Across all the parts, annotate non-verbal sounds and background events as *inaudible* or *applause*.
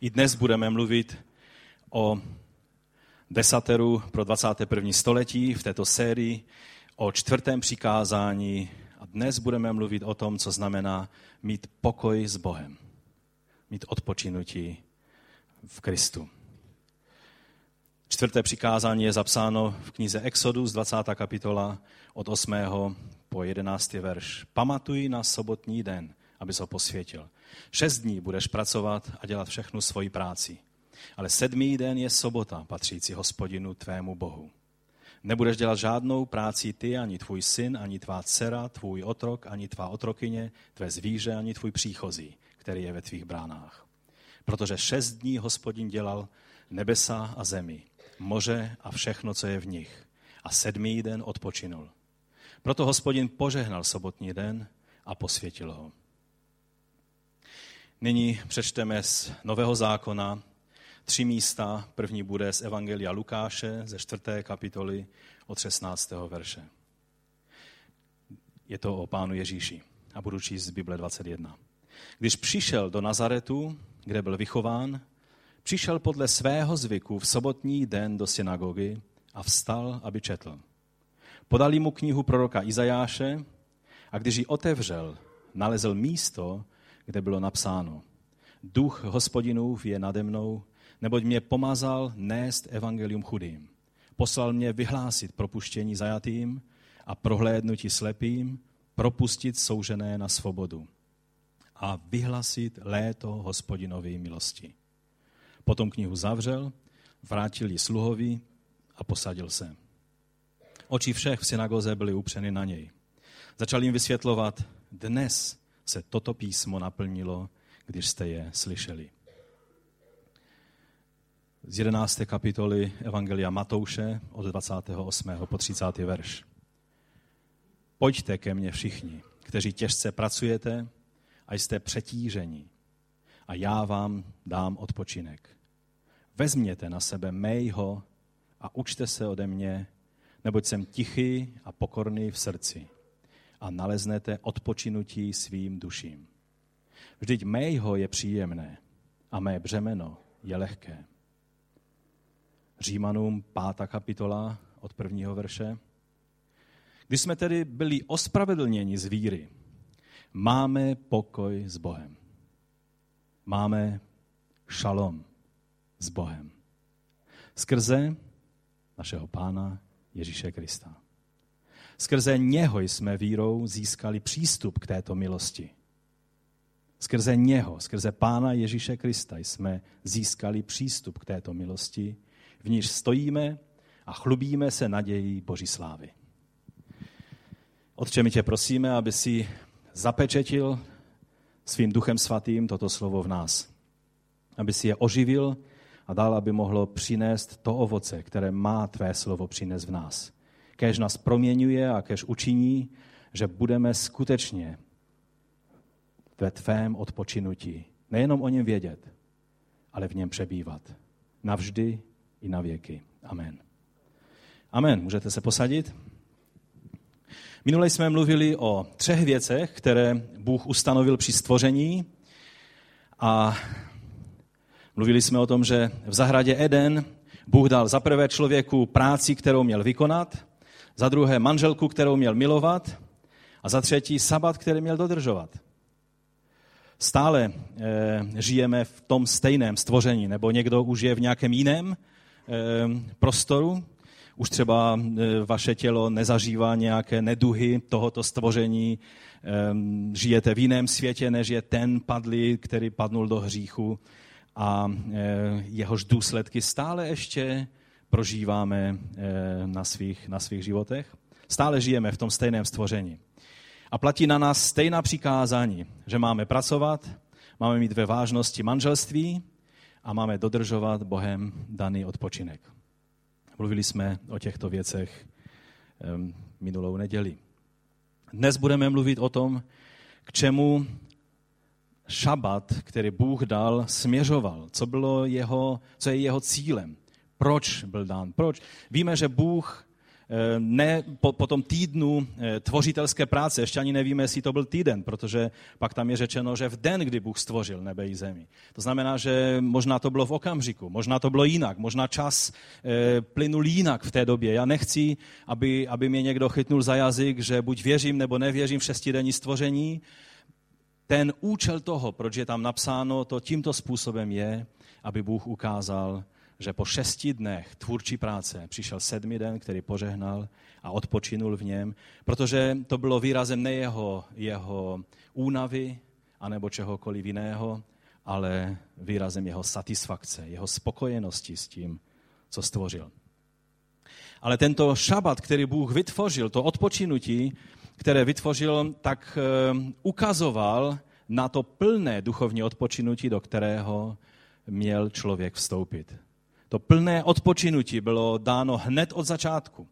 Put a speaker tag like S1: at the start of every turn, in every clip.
S1: I dnes budeme mluvit o desateru pro 21. století v této sérii, o čtvrtém přikázání a dnes budeme mluvit o tom, co znamená mít pokoj s Bohem, mít odpočinutí v Kristu. Čtvrté přikázání je zapsáno v knize Exodus, 20. kapitola, od 8. po 11. verš. Pamatuj na sobotní den, aby ho posvětil. Šest dní budeš pracovat a dělat všechnu svoji práci. Ale sedmý den je sobota, patřící hospodinu tvému Bohu. Nebudeš dělat žádnou práci ty, ani tvůj syn, ani tvá dcera, tvůj otrok, ani tvá otrokyně, tvé zvíře, ani tvůj příchozí, který je ve tvých bránách. Protože šest dní hospodin dělal nebesa a zemi, moře a všechno, co je v nich. A sedmý den odpočinul. Proto hospodin požehnal sobotní den a posvětil ho. Nyní přečteme z Nového zákona tři místa. První bude z Evangelia Lukáše ze čtvrté kapitoly od 16. verše. Je to o pánu Ježíši a budu číst z Bible 21. Když přišel do Nazaretu, kde byl vychován, přišel podle svého zvyku v sobotní den do synagogy a vstal, aby četl. Podali mu knihu proroka Izajáše a když ji otevřel, nalezl místo, kde bylo napsáno Duch hospodinův je nade mnou, neboť mě pomazal nést evangelium chudým. Poslal mě vyhlásit propuštění zajatým a prohlédnutí slepým, propustit soužené na svobodu a vyhlasit léto hospodinovy milosti. Potom knihu zavřel, vrátil ji sluhovi a posadil se. Oči všech v synagoze byly upřeny na něj. Začal jim vysvětlovat, dnes se toto písmo naplnilo, když jste je slyšeli. Z 11. kapitoly Evangelia Matouše od 28. po 30. verš. Pojďte ke mně všichni, kteří těžce pracujete a jste přetížení, a já vám dám odpočinek. Vezměte na sebe mého a učte se ode mě, neboť jsem tichý a pokorný v srdci a naleznete odpočinutí svým duším. Vždyť mého je příjemné a mé břemeno je lehké. Římanům pátá kapitola od prvního verše. Když jsme tedy byli ospravedlněni z víry, máme pokoj s Bohem. Máme šalom s Bohem. Skrze našeho Pána Ježíše Krista. Skrze něho jsme vírou získali přístup k této milosti. Skrze něho, skrze Pána Ježíše Krista jsme získali přístup k této milosti, v níž stojíme a chlubíme se nadějí Boží slávy. Otče, my tě prosíme, aby si zapečetil svým duchem svatým toto slovo v nás. Aby si je oživil a dal, aby mohlo přinést to ovoce, které má tvé slovo přinést v nás. Kež nás proměňuje a kež učiní, že budeme skutečně ve tvém odpočinutí. Nejenom o něm vědět, ale v něm přebývat. Navždy i na věky. Amen. Amen. Můžete se posadit? Minule jsme mluvili o třech věcech, které Bůh ustanovil při stvoření a mluvili jsme o tom, že v zahradě Eden Bůh dal za prvé člověku práci, kterou měl vykonat, za druhé manželku, kterou měl milovat a za třetí sabat, který měl dodržovat. Stále e, žijeme v tom stejném stvoření, nebo někdo už je v nějakém jiném e, prostoru, už třeba e, vaše tělo nezažívá nějaké neduhy tohoto stvoření, žijete v jiném světě, než je ten padlý, který padnul do hříchu a jehož důsledky stále ještě prožíváme na svých, na svých životech. Stále žijeme v tom stejném stvoření. A platí na nás stejná přikázání, že máme pracovat, máme mít ve vážnosti manželství a máme dodržovat Bohem daný odpočinek. Mluvili jsme o těchto věcech minulou neděli. Dnes budeme mluvit o tom, k čemu šabat, který Bůh dal, směřoval, co, bylo jeho, co je jeho cílem, proč byl dán, proč. Víme, že Bůh ne po, po tom týdnu tvořitelské práce, ještě ani nevíme, jestli to byl týden, protože pak tam je řečeno, že v den, kdy Bůh stvořil nebe i zemi. To znamená, že možná to bylo v okamžiku, možná to bylo jinak, možná čas plynul jinak v té době. Já nechci, aby, aby mě někdo chytnul za jazyk, že buď věřím nebo nevěřím v šestidenní stvoření, ten účel toho, proč je tam napsáno, to tímto způsobem je, aby Bůh ukázal, že po šesti dnech tvůrčí práce přišel sedmý den, který požehnal a odpočinul v něm, protože to bylo výrazem ne jeho, jeho únavy anebo čehokoliv jiného, ale výrazem jeho satisfakce, jeho spokojenosti s tím, co stvořil. Ale tento šabat, který Bůh vytvořil, to odpočinutí, které vytvořil, tak eh, ukazoval na to plné duchovní odpočinutí, do kterého měl člověk vstoupit. To plné odpočinutí bylo dáno hned od začátku,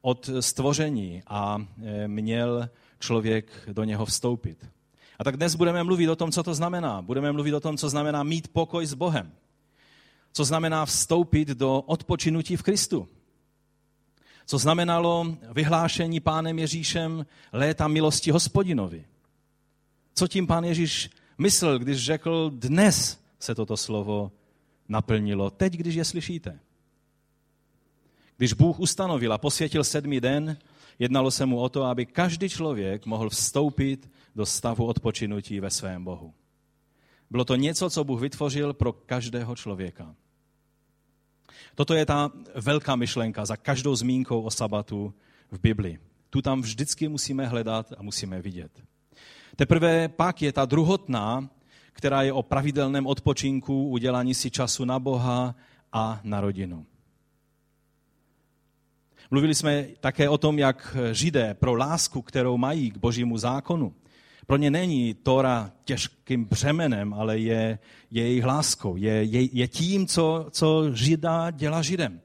S1: od stvoření a eh, měl člověk do něho vstoupit. A tak dnes budeme mluvit o tom, co to znamená. Budeme mluvit o tom, co znamená mít pokoj s Bohem. Co znamená vstoupit do odpočinutí v Kristu co znamenalo vyhlášení pánem Ježíšem léta milosti hospodinovi. Co tím pán Ježíš myslel, když řekl, dnes se toto slovo naplnilo, teď, když je slyšíte. Když Bůh ustanovil a posvětil sedmý den, jednalo se mu o to, aby každý člověk mohl vstoupit do stavu odpočinutí ve svém Bohu. Bylo to něco, co Bůh vytvořil pro každého člověka. Toto je ta velká myšlenka za každou zmínkou o sabatu v Bibli. Tu tam vždycky musíme hledat a musíme vidět. Teprve pak je ta druhotná, která je o pravidelném odpočinku, udělání si času na Boha a na rodinu. Mluvili jsme také o tom, jak Židé pro lásku, kterou mají k božímu zákonu, pro ně není Tora těžkým břemenem, ale je, je jejich láskou, je, je, je tím, co, co Žida dělá Židem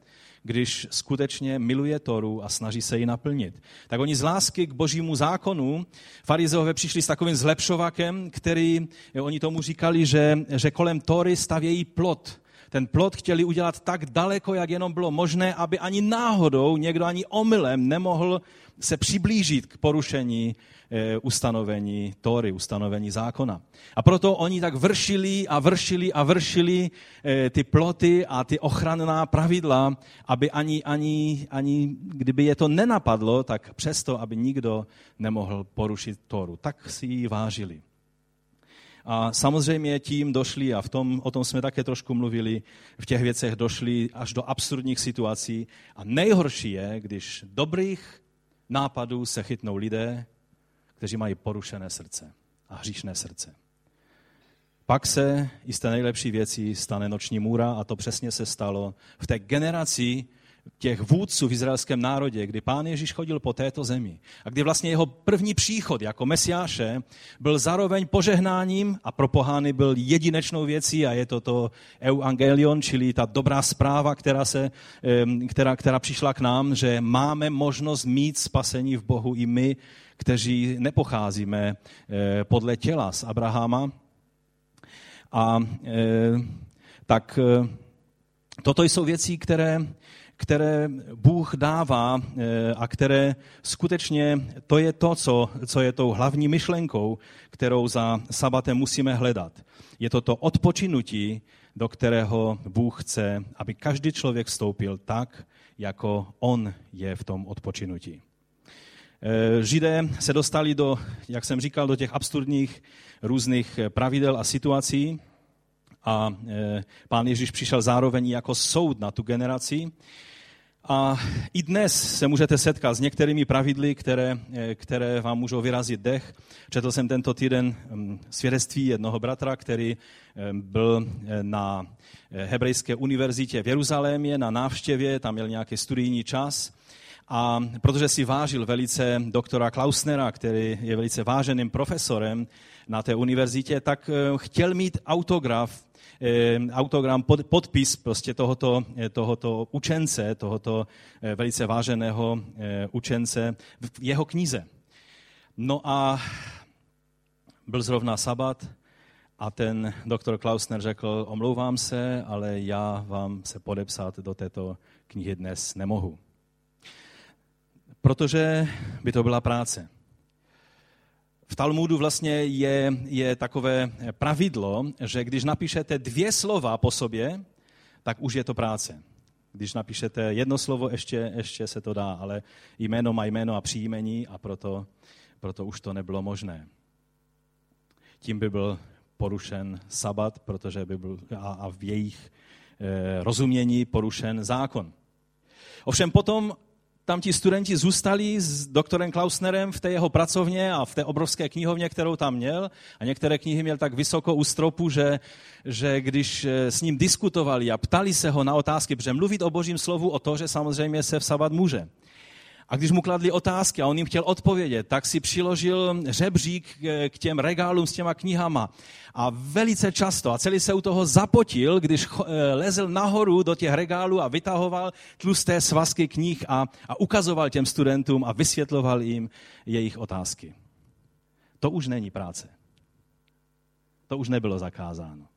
S1: když skutečně miluje Toru a snaží se ji naplnit. Tak oni z lásky k božímu zákonu, farizeové přišli s takovým zlepšovakem, který, oni tomu říkali, že, že kolem Tory stavějí plot. Ten plot chtěli udělat tak daleko, jak jenom bylo možné, aby ani náhodou někdo ani omylem nemohl se přiblížit k porušení ustanovení Tóry, ustanovení zákona. A proto oni tak vršili a vršili a vršili eh, ty ploty a ty ochranná pravidla, aby ani, ani, ani kdyby je to nenapadlo, tak přesto, aby nikdo nemohl porušit Tóru. Tak si ji vážili. A samozřejmě tím došli, a v tom, o tom jsme také trošku mluvili, v těch věcech došli až do absurdních situací. A nejhorší je, když dobrých nápadů se chytnou lidé, kteří mají porušené srdce a hříšné srdce. Pak se i z té nejlepší věcí stane noční můra a to přesně se stalo v té generaci těch vůdců v izraelském národě, kdy pán Ježíš chodil po této zemi a kdy vlastně jeho první příchod jako mesiáše byl zároveň požehnáním a pro pohány byl jedinečnou věcí a je to to evangelion, čili ta dobrá zpráva, která, se, která, která přišla k nám, že máme možnost mít spasení v Bohu i my, kteří nepocházíme eh, podle těla z Abrahama. A eh, tak eh, toto jsou věci, které, které Bůh dává a které skutečně, to je to, co, co je tou hlavní myšlenkou, kterou za sabatem musíme hledat. Je to to odpočinutí, do kterého Bůh chce, aby každý člověk vstoupil tak, jako on je v tom odpočinutí. Eh, Židé se dostali do, jak jsem říkal, do těch absurdních různých pravidel a situací a eh, pán Ježíš přišel zároveň jako soud na tu generaci. A i dnes se můžete setkat s některými pravidly, které, eh, které vám můžou vyrazit dech. Četl jsem tento týden mm, svědectví jednoho bratra, který byl na Hebrejské univerzitě v Jeruzalémě na návštěvě, tam měl nějaký studijní čas a protože si vážil velice doktora Klausnera, který je velice váženým profesorem na té univerzitě, tak eh, chtěl mít autograf, eh, autogram, podpis prostě tohoto, eh, tohoto učence, tohoto velice váženého učence v jeho knize. No a byl zrovna sabat a ten doktor Klausner řekl, omlouvám se, ale já vám se podepsat do této knihy dnes nemohu. Protože by to byla práce. V Talmudu vlastně je, je takové pravidlo, že když napíšete dvě slova po sobě, tak už je to práce. Když napíšete jedno slovo, ještě, ještě se to dá, ale jméno má jméno a příjmení a proto, proto už to nebylo možné. Tím by byl porušen sabat, protože by byl a, a v jejich e, rozumění porušen zákon. Ovšem potom tam ti studenti zůstali s doktorem Klausnerem v té jeho pracovně a v té obrovské knihovně, kterou tam měl. A některé knihy měl tak vysoko u stropu, že, že když eh, s ním diskutovali a ptali se ho na otázky, protože mluvit o božím slovu o to, že samozřejmě se v sabat může. A když mu kladli otázky a on jim chtěl odpovědět, tak si přiložil řebřík k těm regálům s těma knihama. A velice často, a celý se u toho zapotil, když eh, lezl nahoru do těch regálů a vytahoval tlusté svazky knih a, a ukazoval těm studentům a vysvětloval jim jejich otázky. To už není práce. To už nebylo zakázáno.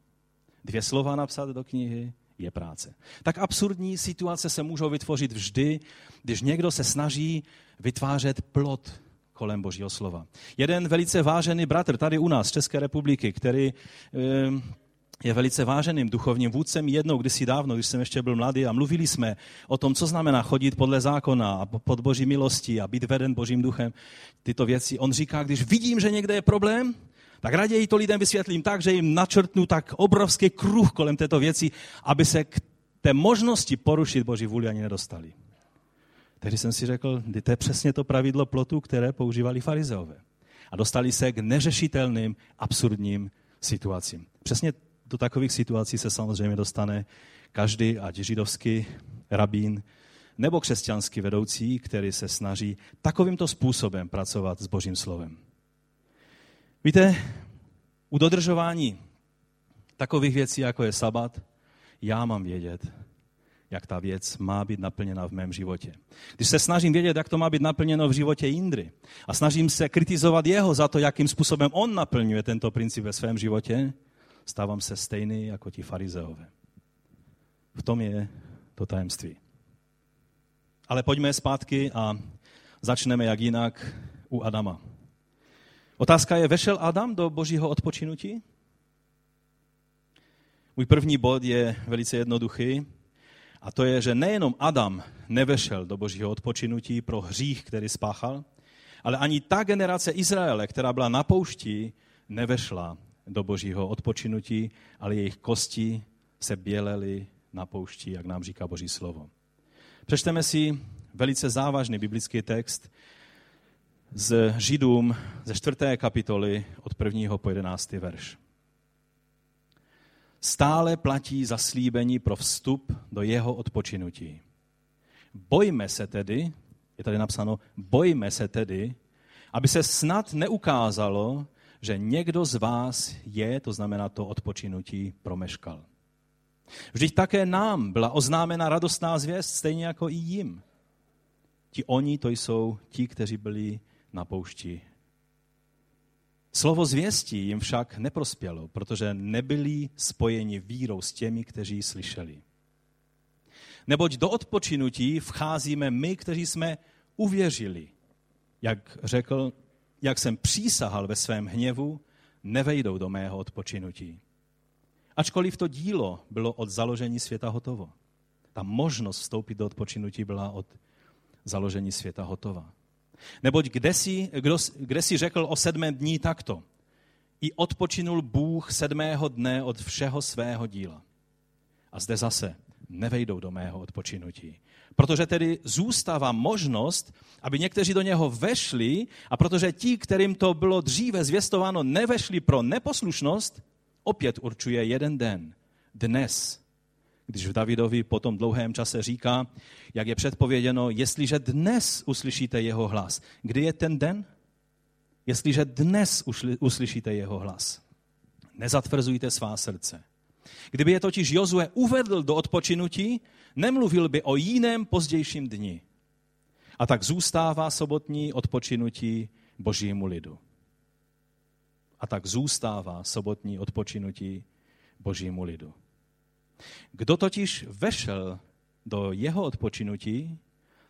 S1: Dvě slova napsat do knihy, je práce. Tak absurdní situace se můžou vytvořit vždy, když někdo se snaží vytvářet plot kolem Božího slova. Jeden velice vážený bratr tady u nás, z České republiky, který ehm, je velice váženým duchovním vůdcem. Jednou kdysi dávno, když jsem ještě byl mladý a mluvili jsme o tom, co znamená chodit podle zákona a pod boží milostí a být veden božím duchem, tyto věci. On říká, když vidím, že někde je problém, tak raději to lidem vysvětlím tak, že jim načrtnu tak obrovský kruh kolem této věci, aby se k té možnosti porušit Boží vůli ani nedostali. Tehdy jsem si řekl, to je přesně to pravidlo plotu, které používali farizeové. A dostali se k neřešitelným, absurdním situacím. Přesně do takových situací se samozřejmě dostane každý, ať židovský rabín, nebo křesťanský vedoucí, který se snaží takovýmto způsobem pracovat s Božím slovem. Víte, u dodržování takových věcí, jako je sabat, já mám vědět, jak ta věc má být naplněna v mém životě. Když se snažím vědět, jak to má být naplněno v životě Indry a snažím se kritizovat jeho za to, jakým způsobem on naplňuje tento princip ve svém životě, stávám se stejný jako ti farizeové. V tom je to tajemství. Ale pojďme zpátky a začneme jak jinak u Adama. Otázka je, vešel Adam do božího odpočinutí? Můj první bod je velice jednoduchý a to je, že nejenom Adam nevešel do božího odpočinutí pro hřích, který spáchal, ale ani ta generace Izraele, která byla na poušti, nevešla do božího odpočinutí, ale jejich kosti se bělely na poušti, jak nám říká boží slovo. Přečteme si velice závažný biblický text z Židům ze čtvrté kapitoly od prvního po jedenáctý verš. Stále platí zaslíbení pro vstup do jeho odpočinutí. Bojme se tedy, je tady napsáno, bojme se tedy, aby se snad neukázalo, že někdo z vás je, to znamená to odpočinutí, promeškal. Vždyť také nám byla oznámena radostná zvěst, stejně jako i jim. Ti oni to jsou ti, kteří byli na poušti. Slovo zvěstí jim však neprospělo, protože nebyli spojeni vírou s těmi, kteří slyšeli. Neboť do odpočinutí vcházíme my, kteří jsme uvěřili. Jak řekl, jak jsem přísahal ve svém hněvu, nevejdou do mého odpočinutí. Ačkoliv to dílo bylo od založení světa hotovo. Ta možnost vstoupit do odpočinutí byla od založení světa hotová. Neboť kde si, kdo, kde si řekl o sedmém dní takto? I odpočinul Bůh sedmého dne od všeho svého díla. A zde zase nevejdou do mého odpočinutí. Protože tedy zůstává možnost, aby někteří do něho vešli a protože ti, kterým to bylo dříve zvěstováno, nevešli pro neposlušnost, opět určuje jeden den, dnes, když v Davidovi po tom dlouhém čase říká, jak je předpověděno, jestliže dnes uslyšíte jeho hlas. Kdy je ten den? Jestliže dnes uslyšíte jeho hlas. Nezatvrzujte svá srdce. Kdyby je totiž Jozue uvedl do odpočinutí, nemluvil by o jiném pozdějším dni. A tak zůstává sobotní odpočinutí božímu lidu. A tak zůstává sobotní odpočinutí božímu lidu. Kdo totiž vešel do jeho odpočinutí,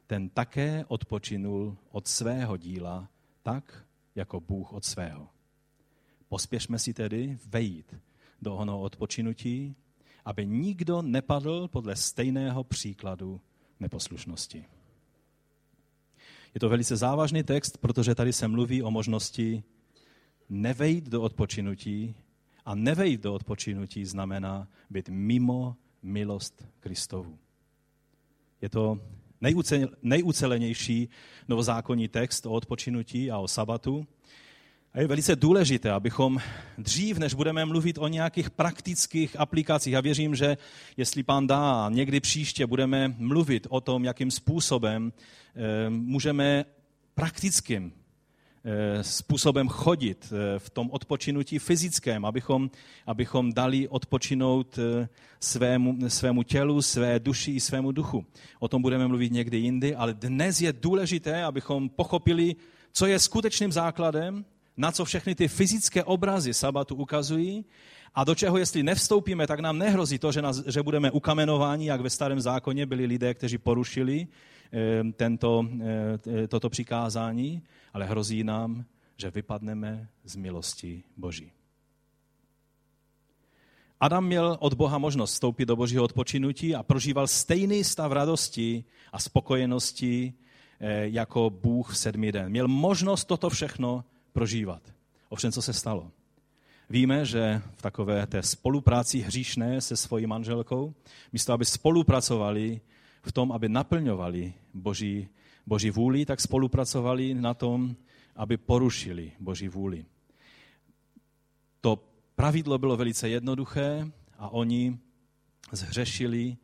S1: ten také odpočinul od svého díla, tak jako Bůh od svého. Pospěšme si tedy vejít do onoho odpočinutí, aby nikdo nepadl podle stejného příkladu neposlušnosti. Je to velice závažný text, protože tady se mluví o možnosti nevejít do odpočinutí a nevejít do odpočinutí znamená být mimo milost Kristovu. Je to nejucelenější novozákonní text o odpočinutí a o sabatu. A je velice důležité, abychom dřív, než budeme mluvit o nějakých praktických aplikacích, a věřím, že jestli pán dá, někdy příště budeme mluvit o tom, jakým způsobem eh, můžeme praktickým způsobem chodit eh, v tom odpočinutí fyzickém, abychom, abychom dali odpočinout eh, svému, svému tělu, své duši i svému duchu. O tom budeme mluvit někdy jindy, ale dnes je důležité, abychom pochopili, co je skutečným základem, na co všechny ty fyzické obrazy sabatu ukazují a do čeho, jestli nevstoupíme, tak nám nehrozí to, že, nás, že budeme ukamenováni, jak ve starém zákoně byli lidé, kteří porušili tento, toto přikázání, ale hrozí nám, že vypadneme z milosti Boží. Adam měl od Boha možnost vstoupit do Božího odpočinutí a prožíval stejný stav radosti a spokojenosti eh, jako Bůh v sedmý den. Měl možnost toto všechno prožívat. Ovšem, co se stalo? Víme, že v takové té spolupráci hříšné se svojí manželkou, místo aby spolupracovali v tom, aby naplňovali Boží Boží vůli, tak spolupracovali na tom, aby porušili Boží vůli. To pravidlo bylo velice jednoduché a oni zhřešili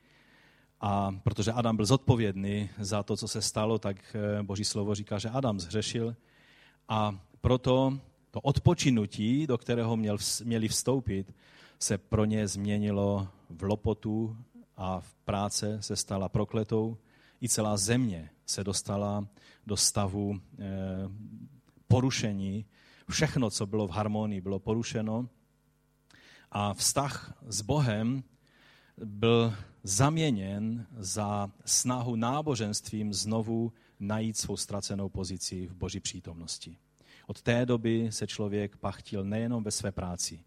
S1: a protože Adam byl zodpovědný za to, co se stalo, tak eh, Boží slovo říká, že Adam zhřešil a proto to odpočinutí, do kterého měl, měli vstoupit, se pro ně změnilo v lopotu a v práce se stala prokletou i celá země se dostala do stavu eh, porušení. Všechno, co bylo v harmonii, bylo porušeno. A vztah s Bohem byl zaměněn za snahu náboženstvím znovu najít svou ztracenou pozici v boží přítomnosti. Od té doby se člověk pachtil nejenom ve své práci,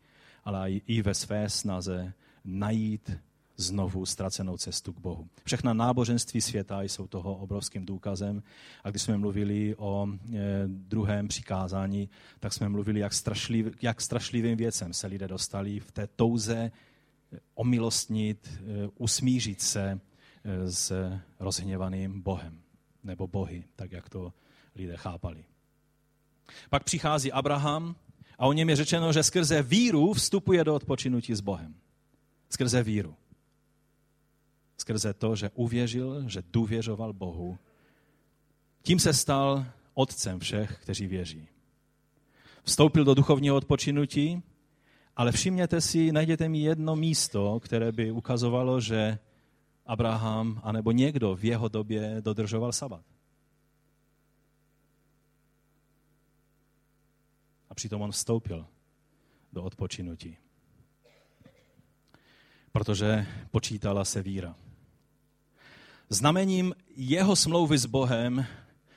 S1: ale i ve své snaze najít znovu ztracenou cestu k Bohu. Všechna náboženství světa jsou toho obrovským důkazem. A když jsme mluvili o e, druhém přikázání, tak jsme mluvili, jak, strašliv, jak strašlivým věcem se lidé dostali v té touze e, omilostnit, e, usmířit se s rozhněvaným Bohem, nebo bohy, tak jak to lidé chápali. Pak přichází Abraham a o něm je řečeno, že skrze víru vstupuje do odpočinutí s Bohem. Skrze víru skrze to, že uvěřil, že důvěřoval Bohu. Tím se stal otcem všech, kteří věří. Vstoupil do duchovního odpočinutí, ale všimněte si, najděte mi jedno místo, které by ukazovalo, že Abraham anebo někdo v jeho době dodržoval sabat. A přitom on vstoupil do odpočinutí. Protože počítala se víra. Znamením jeho smlouvy s Bohem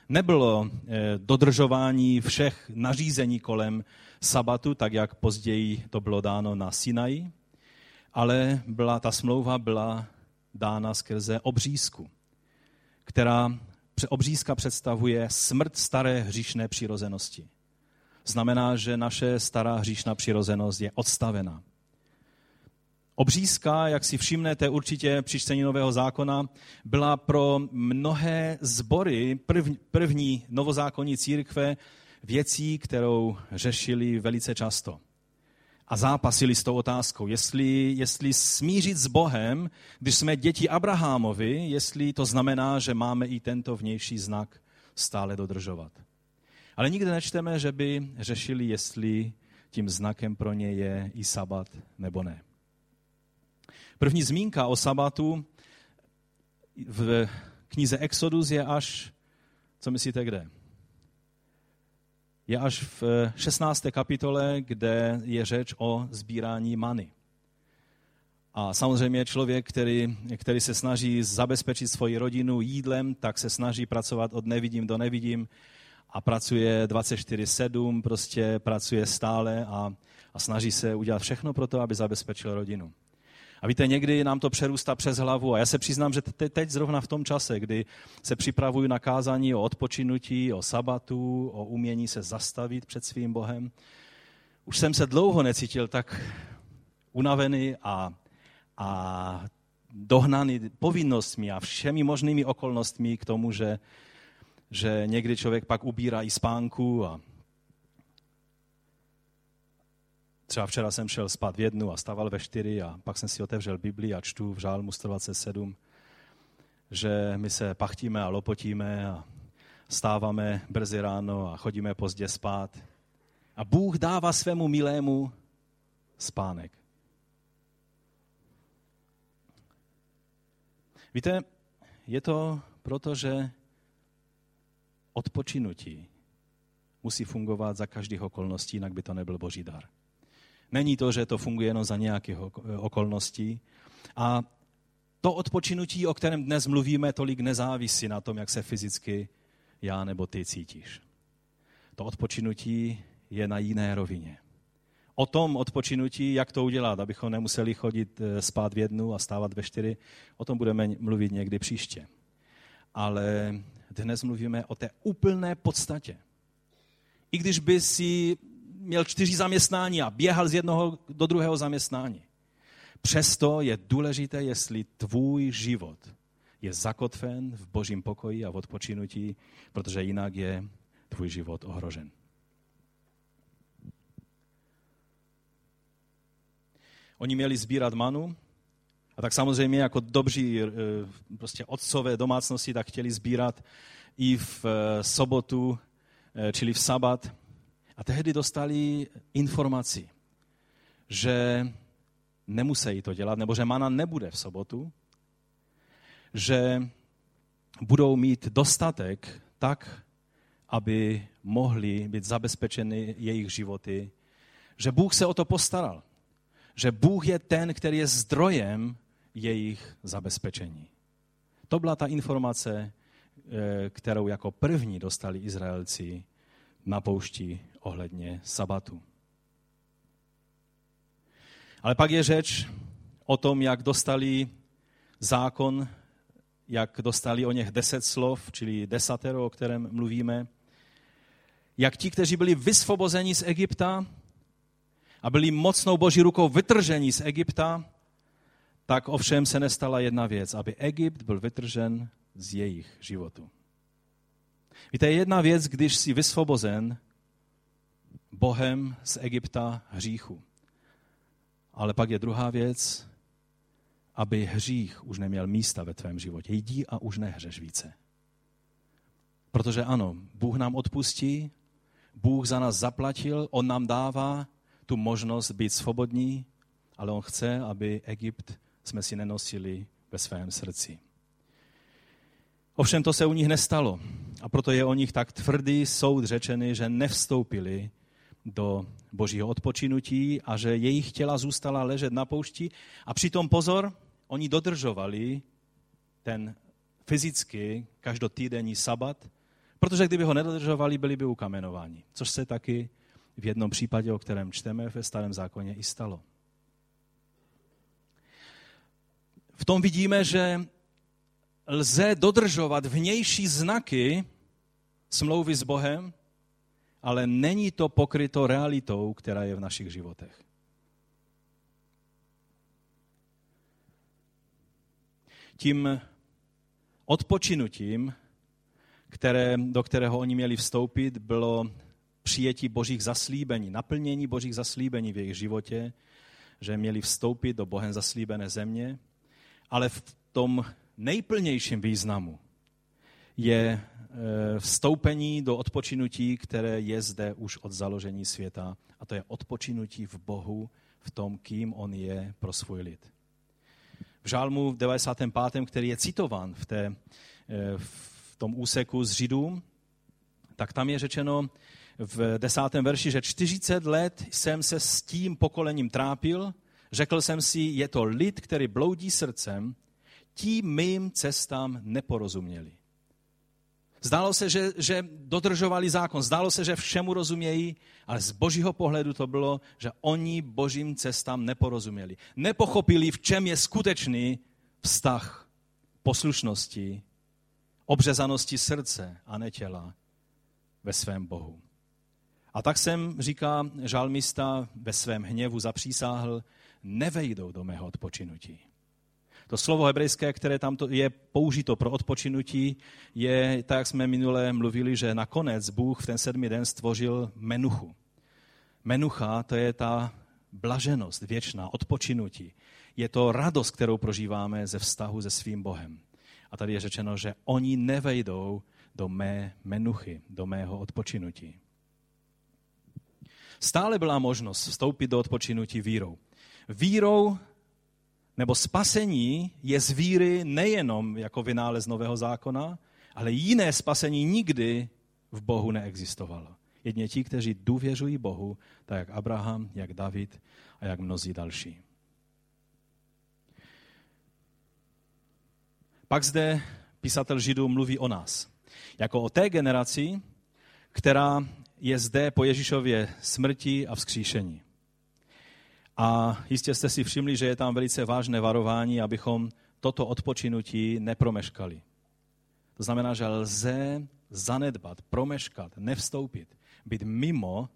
S1: nebylo eh, dodržování všech nařízení kolem sabatu, tak jak později to bylo dáno na Sinaji, ale byla, ta smlouva byla dána skrze obřízku, která obřízka představuje smrt staré hříšné přirozenosti. Znamená, že naše stará hříšná přirozenost je odstavena. Obřízka, jak si všimnete určitě při čtení Nového zákona, byla pro mnohé zbory první, novozákonní církve věcí, kterou řešili velice často. A zápasili s tou otázkou, jestli, jestli smířit s Bohem, když jsme děti Abrahamovi, jestli to znamená, že máme i tento vnější znak stále dodržovat. Ale nikde nečteme, že by řešili, jestli tím znakem pro ně je i sabat nebo ne. První zmínka o sabatu v knize Exodus je až, co myslíte, kde? Je až v 16. kapitole, kde je řeč o sbírání many. A samozřejmě člověk, který, který se snaží zabezpečit svoji rodinu jídlem, tak se snaží pracovat od nevidím do nevidím a pracuje 24-7, prostě pracuje stále a, a snaží se udělat všechno pro to, aby zabezpečil rodinu. A víte, někdy nám to přerůstá přes hlavu. A já se přiznám, že teď zrovna v tom čase, kdy se připravuju na kázání o odpočinutí, o sabatu, o umění se zastavit před svým Bohem, už jsem se dlouho necítil tak unavený a, a dohnaný povinnostmi a všemi možnými okolnostmi k tomu, že, že někdy člověk pak ubírá i spánku a Třeba včera jsem šel spát v jednu a stával ve čtyři a pak jsem si otevřel Bibli a čtu v Žálmu 127, že my se pachtíme a lopotíme a stáváme brzy ráno a chodíme pozdě spát. A Bůh dává svému milému spánek. Víte, je to proto, že odpočinutí musí fungovat za každých okolností, jinak by to nebyl boží dar. Není to, že to funguje jenom za nějakých okolností. A to odpočinutí, o kterém dnes mluvíme, tolik nezávisí na tom, jak se fyzicky já nebo ty cítíš. To odpočinutí je na jiné rovině. O tom odpočinutí, jak to udělat, abychom nemuseli chodit eh, spát v jednu a stávat ve čtyři, o tom budeme mluvit někdy příště. Ale dnes mluvíme o té úplné podstatě. I když by si měl čtyři zaměstnání a běhal z jednoho do druhého zaměstnání. Přesto je důležité, jestli tvůj život je zakotven v božím pokoji a v odpočinutí, protože jinak je tvůj život ohrožen. Oni měli sbírat manu tak samozřejmě jako dobří eh, prostě otcové domácnosti tak chtěli sbírat i v eh, sobotu, eh, čili v sabat. A tehdy dostali informaci, že nemusí to dělat, nebo že mana nebude v sobotu, že budou mít dostatek tak, aby mohli být zabezpečeny jejich životy, že Bůh se o to postaral, že Bůh je ten, který je zdrojem jejich zabezpečení. To byla ta informace, eh, kterou jako první dostali Izraelci na poušti ohledně sabatu. Ale pak je řeč o tom, jak dostali zákon, jak dostali o něch deset slov, čili desatero, o kterém mluvíme, jak ti, kteří byli vysvobozeni z Egypta a byli mocnou boží rukou vytrženi z Egypta, tak ovšem se nestala jedna věc, aby Egypt byl vytržen z jejich životu. Víte, je jedna věc, když jsi vysvobozen Bohem z Egypta hříchu. Ale pak je druhá věc, aby hřích už neměl místa ve tvém životě. Jdi a už nehřeš více. Protože ano, Bůh nám odpustí, Bůh za nás zaplatil, On nám dává tu možnost být svobodní, ale On chce, aby Egypt jsme si nenosili ve svém srdci. Ovšem to se u nich nestalo. A proto je o nich tak tvrdý soud řečený, že nevstoupili do božího odpočinutí a že jejich těla zůstala ležet na poušti. A přitom pozor, oni dodržovali ten fyzicky každotýdenní sabat, protože kdyby ho nedodržovali, byli by ukamenováni. Což se taky v jednom případě, o kterém čteme ve starém zákoně, i stalo. V tom vidíme, že lze dodržovat vnější znaky smlouvy s Bohem, ale není to pokryto realitou, která je v našich životech. Tím odpočinutím, které, do kterého oni měli vstoupit, bylo přijetí božích zaslíbení, naplnění božích zaslíbení v jejich životě, že měli vstoupit do Bohem zaslíbené země, ale v tom nejplnějším významu je Eh, vstoupení do odpočinutí, které je zde už od založení světa. A to je odpočinutí v Bohu, v tom, kým On je pro svůj lid. V žálmu v 95., který je citován v, té, eh, v tom úseku z Židů, tak tam je řečeno v desátém verši, že 40 let jsem se s tím pokolením trápil, Řekl jsem si, je to lid, který bloudí srdcem, tím mým cestám neporozuměli. Zdálo se, že, že dodržovali zákon, zdálo se, že všemu rozumějí, ale z božího pohledu to bylo, že oni božím cestám neporozuměli. Nepochopili, v čem je skutečný vztah poslušnosti, obřezanosti srdce a ne těla ve svém Bohu. A tak jsem, říká žalmista, ve svém hněvu zapřísáhl, nevejdou do mého odpočinutí. To slovo hebrejské, které tam je použito pro odpočinutí, je, tak jak jsme minule mluvili, že nakonec Bůh v ten sedmý den stvořil menuchu. Menucha to je ta blaženost věčná, odpočinutí. Je to radost, kterou prožíváme ze vztahu se svým Bohem. A tady je řečeno, že oni nevejdou do mé menuchy, do mého odpočinutí. Stále byla možnost vstoupit do odpočinutí vírou. Vírou nebo spasení je z víry nejenom jako vynález Nového zákona, ale jiné spasení nikdy v Bohu neexistovalo. Jedně ti, kteří důvěřují Bohu, tak jak Abraham, jak David a jak mnozí další. Pak zde písatel Židů mluví o nás. Jako o té generaci, která je zde po Ježíšově smrti a vzkříšení. A jistě jste si všimli, že je tam velice vážné varování, abychom toto odpočinutí nepromeškali. To znamená, že lze zanedbat, promeškat, nevstoupit, být mimo.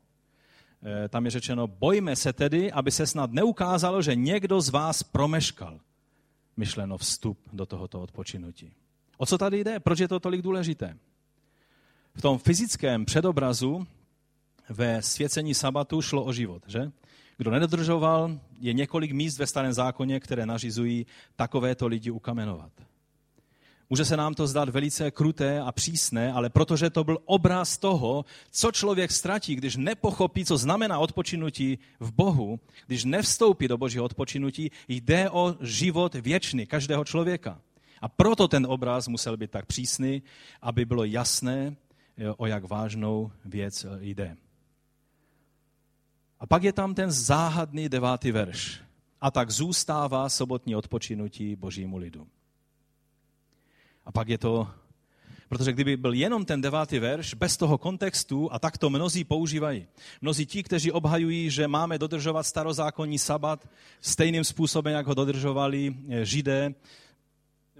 S1: Eh, tam je řečeno, bojme se tedy, aby se snad neukázalo, že někdo z vás promeškal myšleno vstup do tohoto odpočinutí. O co tady jde? Proč je to tolik důležité? V tom fyzickém předobrazu ve svěcení sabatu šlo o život, že? Kdo nedodržoval, je několik míst ve starém zákoně, které nařizují takovéto lidi ukamenovat. Může se nám to zdát velice kruté a přísné, ale protože to byl obraz toho, co člověk ztratí, když nepochopí, co znamená odpočinutí v Bohu, když nevstoupí do božího odpočinutí, jde o život věčný každého člověka. A proto ten obraz musel být tak přísný, aby bylo jasné, o jak vážnou věc jde. A pak je tam ten záhadný devátý verš. A tak zůstává sobotní odpočinutí božímu lidu. A pak je to, protože kdyby byl jenom ten devátý verš, bez toho kontextu, a tak to mnozí používají. Mnozí ti, kteří obhajují, že máme dodržovat starozákonní sabat stejným způsobem, jak ho dodržovali eh, židé,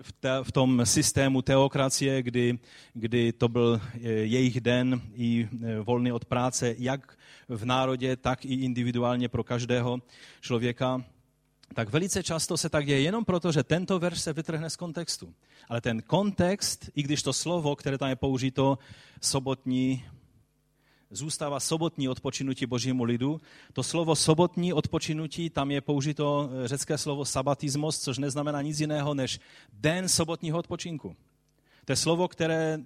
S1: v, te, v tom systému teokracie, kdy, kdy to byl eh, jejich den i eh, volný od práce, jak v národě, tak i individuálně pro každého člověka, tak velice často se tak děje jenom proto, že tento verš se vytrhne z kontextu. Ale ten kontext, i když to slovo, které tam je použito, sobotní, zůstává sobotní odpočinutí božímu lidu. To slovo sobotní odpočinutí, tam je použito eh, řecké slovo sabatismos, což neznamená nic jiného než den sobotního odpočinku. To je slovo, které,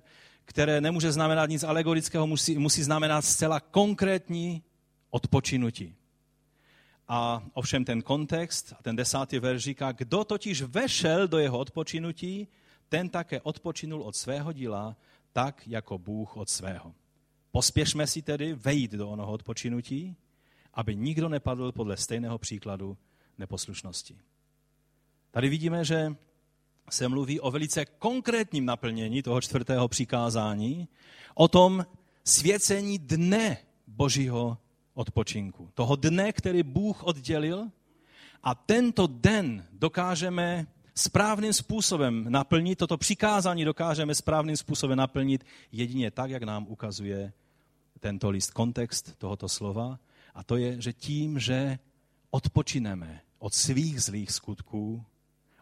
S1: které nemůže znamenat nic alegorického, musí, musí znamenat zcela konkrétní odpočinutí. A ovšem ten kontext ten desátý verš říká, kdo totiž vešel do jeho odpočinutí, ten také odpočinul od svého díla, tak jako Bůh od svého. Pospěšme si tedy vejít do onoho odpočinutí, aby nikdo nepadl podle stejného příkladu neposlušnosti. Tady vidíme, že se mluví o velice konkrétním naplnění toho čtvrtého přikázání, o tom svěcení dne božího odpočinku. Toho dne, který Bůh oddělil a tento den dokážeme správným způsobem naplnit, toto přikázání dokážeme správným způsobem naplnit jedině tak, jak nám ukazuje tento list kontext tohoto slova. A to je, že tím, že odpočineme od svých zlých skutků,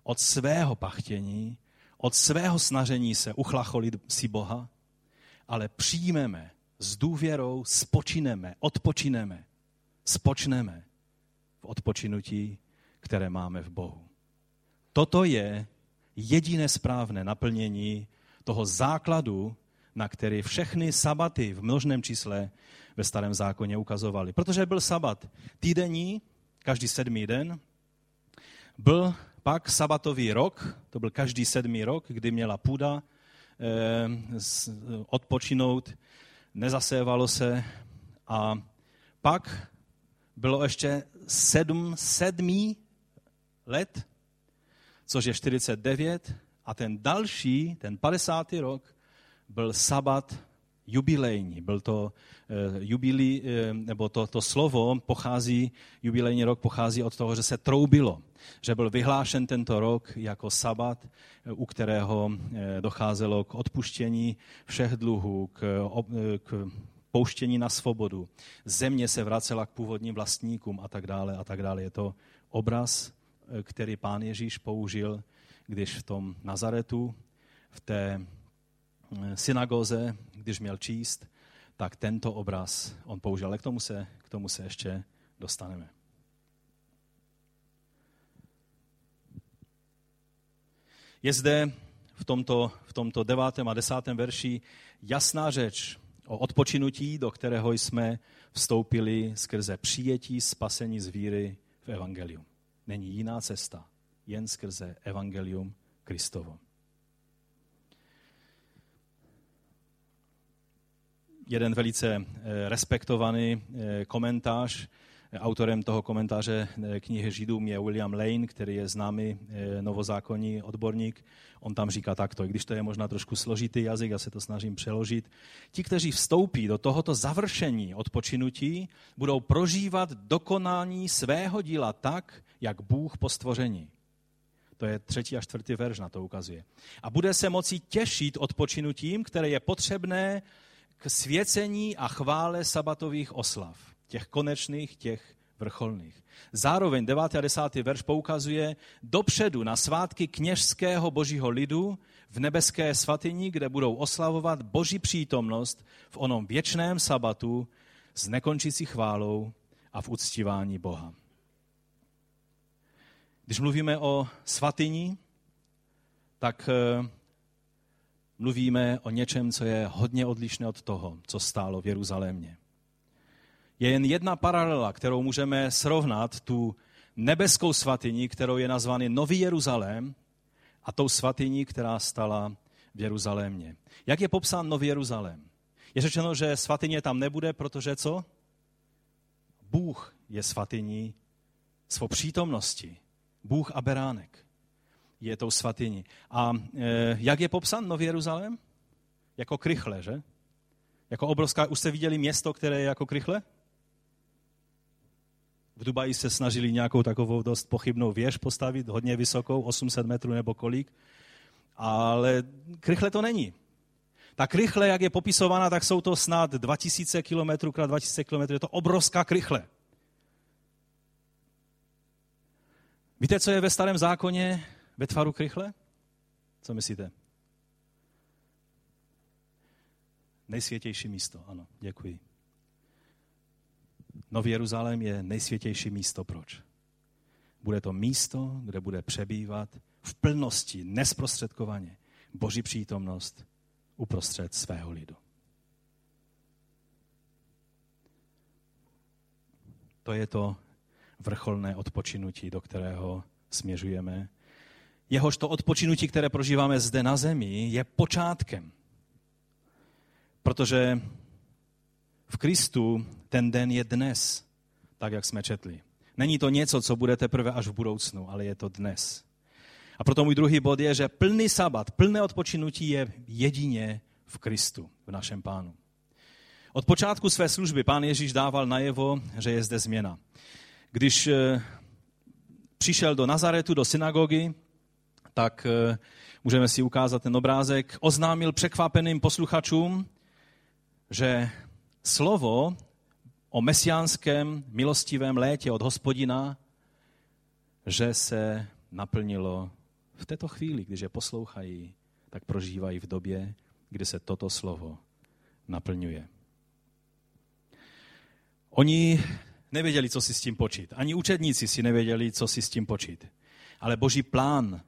S1: od svého pachtění, od svého snažení se uchlacholit si Boha, ale přijmeme s důvěrou, spočineme, odpočineme, spočneme v odpočinutí, které máme v Bohu. Toto je jediné správné naplnění toho základu, na který všechny sabaty v množném čísle ve starém zákoně ukazovaly. Protože byl sabat týdenní, každý sedmý den, byl pak sabatový rok, to byl každý sedmý rok, kdy měla půda eh, odpočinout, nezasévalo se a pak bylo ještě sedm, sedmý let, což je 49, a ten další, ten 50. rok, byl sabat jubilejní. Byl to uh, jubilí, uh, nebo to, to slovo pochází, jubilejní rok pochází od toho, že se troubilo. Že byl vyhlášen tento rok jako sabat, u kterého docházelo k odpuštění všech dluhů, k, k pouštění na svobodu. Země se vracela k původním vlastníkům a tak dále a tak dále. Je to obraz, který pán Ježíš použil, když v tom Nazaretu, v té synagoze, když měl číst, tak tento obraz on použil. Ale k tomu se, k tomu se ještě dostaneme. Je zde v tomto, v tomto devátém a desátém verši jasná řeč o odpočinutí, do kterého jsme vstoupili skrze přijetí spasení z víry v Evangelium. Není jiná cesta, jen skrze Evangelium Kristovo. Jeden velice eh, respektovaný eh, komentář. Autorem toho komentáře eh, knihy Židům je William Lane, který je známý novozákonní odborník. On tam říká takto, i když to je možná trošku složitý jazyk, já se to snažím přeložit. Ti, kteří vstoupí do tohoto završení odpočinutí, budou prožívat dokonání svého díla tak, jak Bůh po stvoření. To je třetí a čtvrtý verš na to ukazuje. A bude se moci těšit odpočinutím, které je potřebné k svěcení a chvále sabatových oslav, těch konečných, těch vrcholných. Zároveň 9. a 10. verš poukazuje dopředu na svátky kněžského božího lidu v nebeské svatyni, kde budou oslavovat boží přítomnost v onom věčném sabatu s nekončící chválou a v uctívání Boha. Když mluvíme o svatyni, tak eh, mluvíme o něčem, co je hodně odlišné od toho, co stálo v Jeruzalémě. Je jen jedna paralela, kterou můžeme srovnat tu nebeskou svatyni, kterou je nazvaný Nový Jeruzalém, a tou svatyní, která stala v Jeruzalémě. Jak je popsán Nový Jeruzalém? Je řečeno, že svatyně tam nebude, protože co? Bůh je svatyní svou přítomnosti. Bůh a beránek je tou svatyní. A e, jak je popsán Nový Jeruzalém? Jako krychle, že? Jako obrovská, už jste viděli město, které je jako krychle? V Dubaji se snažili nějakou takovou dost pochybnou věž postavit, hodně vysokou, 800 metrů nebo kolik. Ale krychle to není. Tak rychle, jak je popisována, tak jsou to snad 2000 km krát 2000 km. Je to obrovská krychle. Víte, co je ve starém zákoně ve tvaru krychle? Co myslíte? Nejsvětější místo, ano, děkuji. Nový Jeruzalém je nejsvětější místo. Proč? Bude to místo, kde bude přebývat v plnosti, nesprostředkovaně, Boží přítomnost uprostřed svého lidu. To je to vrcholné odpočinutí, do kterého směřujeme jehož to odpočinutí, které prožíváme zde na zemi, je počátkem. Protože v Kristu ten den je dnes, tak jak jsme četli. Není to něco, co bude teprve až v budoucnu, ale je to dnes. A proto můj druhý bod je, že plný sabat, plné odpočinutí je jedině v Kristu, v našem pánu. Od počátku své služby pán Ježíš dával najevo, že je zde změna. Když eh, přišel do Nazaretu, do synagogy, tak eh, můžeme si ukázat ten obrázek, oznámil překvapeným posluchačům, že slovo o mesiánském milostivém létě od hospodina, že se naplnilo v této chvíli, když je poslouchají, tak prožívají v době, kdy se toto slovo naplňuje. Oni nevěděli, co si s tím počít. Ani učedníci si nevěděli, co si s tím počít. Ale boží plán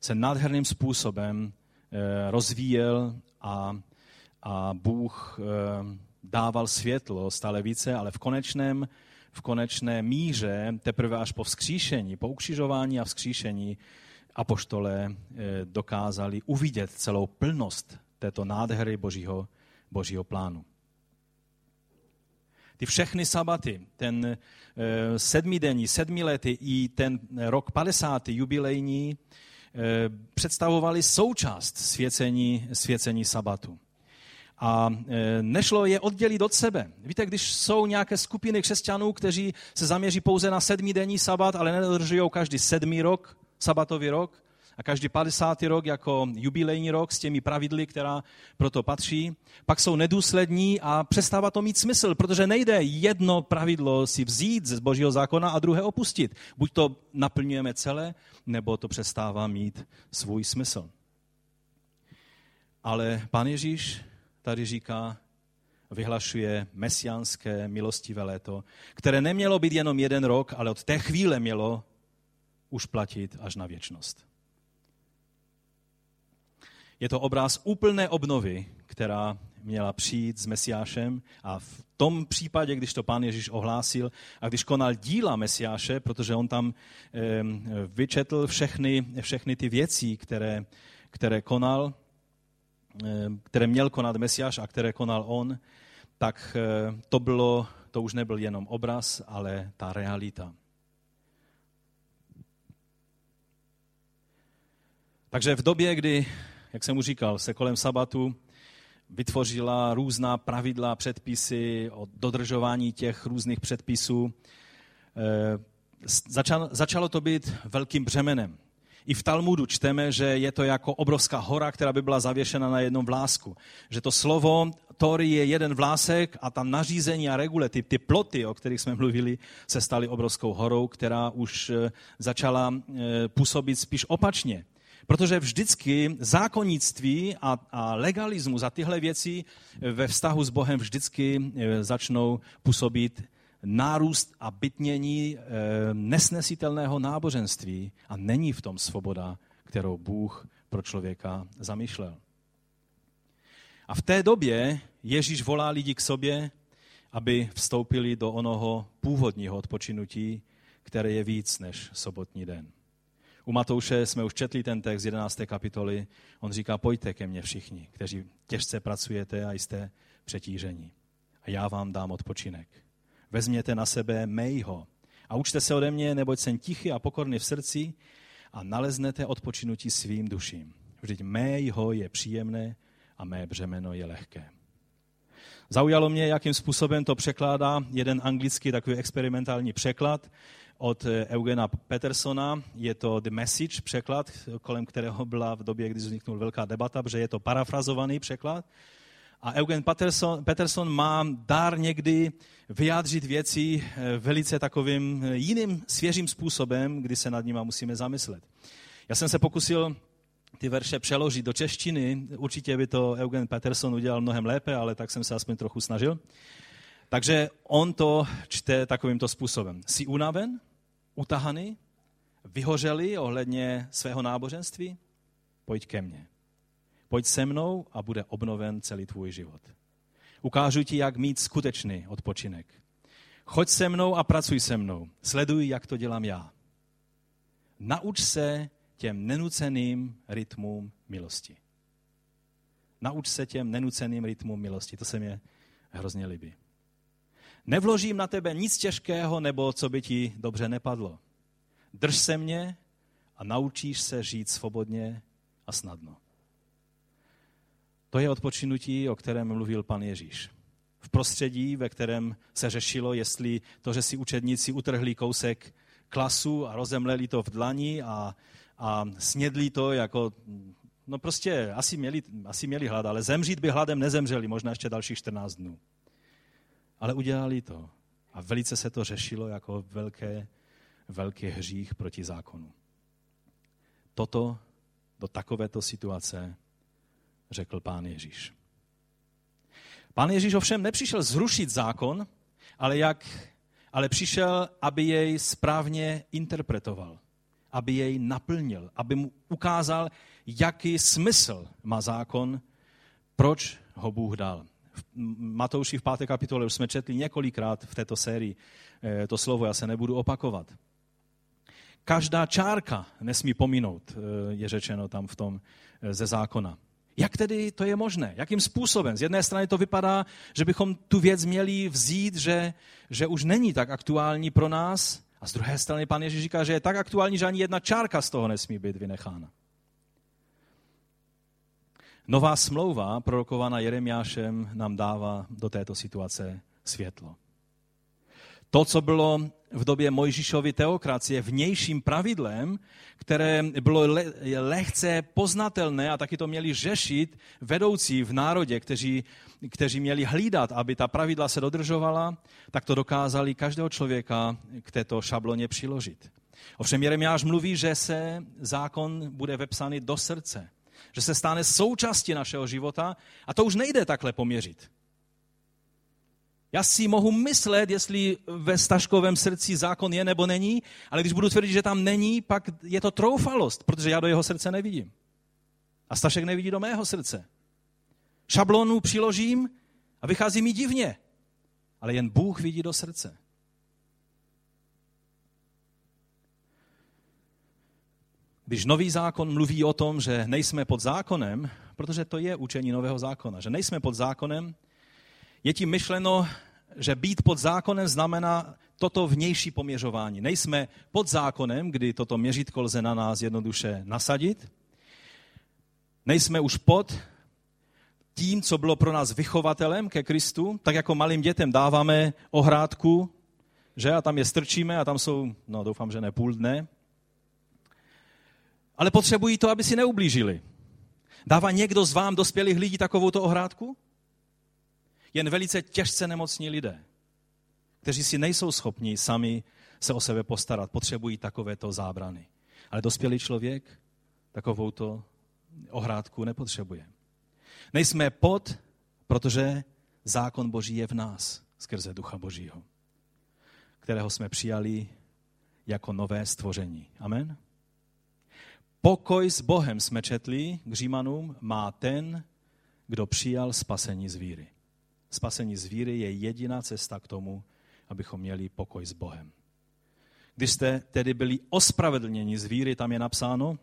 S1: se nádherným způsobem eh, rozvíjel a, a Bůh eh, dával světlo stále více, ale v konečném, v konečné míře teprve až po vzkříšení, po ukřižování a vzkříšení apoštole eh, dokázali uvidět celou plnost této nádhery božího, božího plánu. ty všechny sabaty, ten sedmidenní, sedmiletý i ten rok 50. jubilejní e, představovali součást svěcení, svěcení sabatu. A e, nešlo je oddělit od sebe. Víte, když jsou nějaké skupiny křesťanů, kteří se zaměří pouze na sedmidenní sabat, ale nedodržují každý sedmý rok, sabatový rok, a každý 50. rok jako jubilejní rok s těmi pravidly, která proto patří, pak jsou nedůslední a přestává to mít smysl, protože nejde jedno pravidlo si vzít z božího zákona a druhé opustit. Buď to naplňujeme celé, nebo to přestává mít svůj smysl. Ale pan Ježíš tady říká, vyhlašuje mesiánské milostivé léto, které nemělo být jenom jeden rok, ale od té chvíle mělo už platit až na věčnost. Je to obraz úplné obnovy, která měla přijít s Mesiášem a v tom případě, když to pán Ježíš ohlásil a když konal díla Mesiáše, protože on tam vyčetl všechny, všechny ty věci, které, které konal, které měl konat Mesiáš a které konal on, tak to, bylo, to už nebyl jenom obraz, ale ta realita. Takže v době, kdy jak jsem už říkal, se kolem sabatu vytvořila různá pravidla, předpisy o dodržování těch různých předpisů. Eh, začalo to být velkým břemenem. I v Talmudu čteme, že je to jako obrovská hora, která by byla zavěšena na jednom vlásku. Že to slovo Tori je jeden vlásek a tam nařízení a regule, ty, ty ploty, o kterých jsme *laughs* mluvili, se staly obrovskou horou, která už eh, začala eh, působit spíš opačně. Protože vždycky zákonnictví a, a legalismus a tyhle věci ve vztahu s Bohem vždycky e, začnou působit nárůst a bytnění e, nesnesitelného náboženství a není v tom svoboda, kterou Bůh pro člověka zamýšlel. A v té době Ježíš volá lidi k sobě, aby vstoupili do onoho původního odpočinutí, které je víc než sobotní den. U Matouše jsme už četli ten text z 11. kapitoly. On říká, pojďte ke mně všichni, kteří těžce pracujete a jste přetížení. A já vám dám odpočinek. Vezměte na sebe mého a učte se ode mě, neboť jsem tichý a pokorný v srdci a naleznete odpočinutí svým duším. Vždyť mého je příjemné a mé břemeno je lehké. Zaujalo mě, jakým způsobem to překládá jeden anglický takový experimentální překlad od eh, Eugena Petersona. Je to The Message překlad, kolem kterého byla v době, kdy vzniknul velká debata, protože je to parafrazovaný překlad. A Eugen Peterson, Peterson má dar někdy vyjádřit věci eh, velice takovým eh, jiným, svěžím způsobem, kdy se nad nimi musíme zamyslet. Já jsem se pokusil ty verše přeložit do češtiny. Určitě by to Eugen Peterson udělal mnohem lépe, ale tak jsem se aspoň trochu snažil. Takže on to čte takovýmto způsobem. Jsi unaven? utahaný, vyhořeli ohledně svého náboženství, pojď ke mně. Pojď se mnou a bude obnoven celý tvůj život. Ukážu ti, jak mít skutečný odpočinek. Choď se mnou a pracuj se mnou. Sleduj, jak to dělám já. Nauč se těm nenuceným rytmům milosti. Nauč se těm nenuceným rytmům milosti. To se mě hrozně líbí. Nevložím na tebe nic těžkého, nebo co by ti dobře nepadlo. Drž se mě a naučíš se žít svobodně a snadno. To je odpočinutí, o kterém mluvil pan Ježíš. V prostředí, ve kterém se řešilo, jestli to, že si učedníci utrhli kousek klasu a rozemleli to v dlani a, a snědli to jako, no prostě asi měli, asi měli hlad, ale zemřít by hladem nezemřeli, možná ještě dalších 14 dnů. Ale udělali to. A velice se to řešilo jako velké, velký hřích proti zákonu. Toto do takovéto situace řekl pán Ježíš. Pán Ježíš ovšem nepřišel zrušit zákon, ale, jak, ale přišel, aby jej správně interpretoval, aby jej naplnil, aby mu ukázal, jaký smysl má zákon, proč ho Bůh dal. Matouši v páté kapitole už jsme četli několikrát v této sérii eh, to slovo, já se nebudu opakovat. Každá čárka nesmí pominout, eh, je řečeno tam v tom eh, ze zákona. Jak tedy to je možné? Jakým způsobem? Z jedné strany to vypadá, že bychom tu věc měli vzít, že, že už není tak aktuální pro nás, a z druhé strany pan Ježíš říká, že je tak aktuální, že ani jedna čárka z toho nesmí být vynechána. Nová smlouva, prorokovaná Jeremiášem, nám dává do této situace světlo. To, co bylo v době Mojžíšovy teokracie vnějším pravidlem, které bylo le- lehce poznatelné a taky to měli řešit vedoucí v národě, kteří, kteří měli hlídat, aby ta pravidla se dodržovala, tak to dokázali každého člověka k této šabloně přiložit. Ovšem Jeremiáš mluví, že se zákon bude vepsaný do srdce, že se stane součástí našeho života a to už nejde takhle poměřit. Já si mohu myslet, jestli ve stažkovém srdci zákon je nebo není, ale když budu tvrdit, že tam není, pak je to troufalost, protože já do jeho srdce nevidím. A Stašek nevidí do mého srdce. Šablonu přiložím a vychází mi divně, ale jen Bůh vidí do srdce. Když nový zákon mluví o tom, že nejsme pod zákonem, protože to je učení nového zákona, že nejsme pod zákonem, je tím myšleno, že být pod zákonem znamená toto vnější poměřování. Nejsme pod zákonem, kdy toto měřítko lze na nás jednoduše nasadit. Nejsme už pod tím, co bylo pro nás vychovatelem ke Kristu, tak jako malým dětem dáváme ohrádku, že a tam je strčíme a tam jsou, no doufám, že ne půl dne, ale potřebují to, aby si neublížili. Dává někdo z vám dospělých lidí takovouto ohrádku? Jen velice těžce nemocní lidé, kteří si nejsou schopni sami se o sebe postarat, potřebují takovéto zábrany. Ale dospělý člověk takovouto ohrádku nepotřebuje. Nejsme pod, protože zákon Boží je v nás skrze Ducha Božího, kterého jsme přijali jako nové stvoření. Amen? Pokoj s Bohem jsme četli k Římanům, má ten, kdo přijal spasení z víry. Spasení z víry je jediná cesta k tomu, abychom měli pokoj s Bohem. Když jste tedy byli ospravedlněni z víry, tam je napsáno,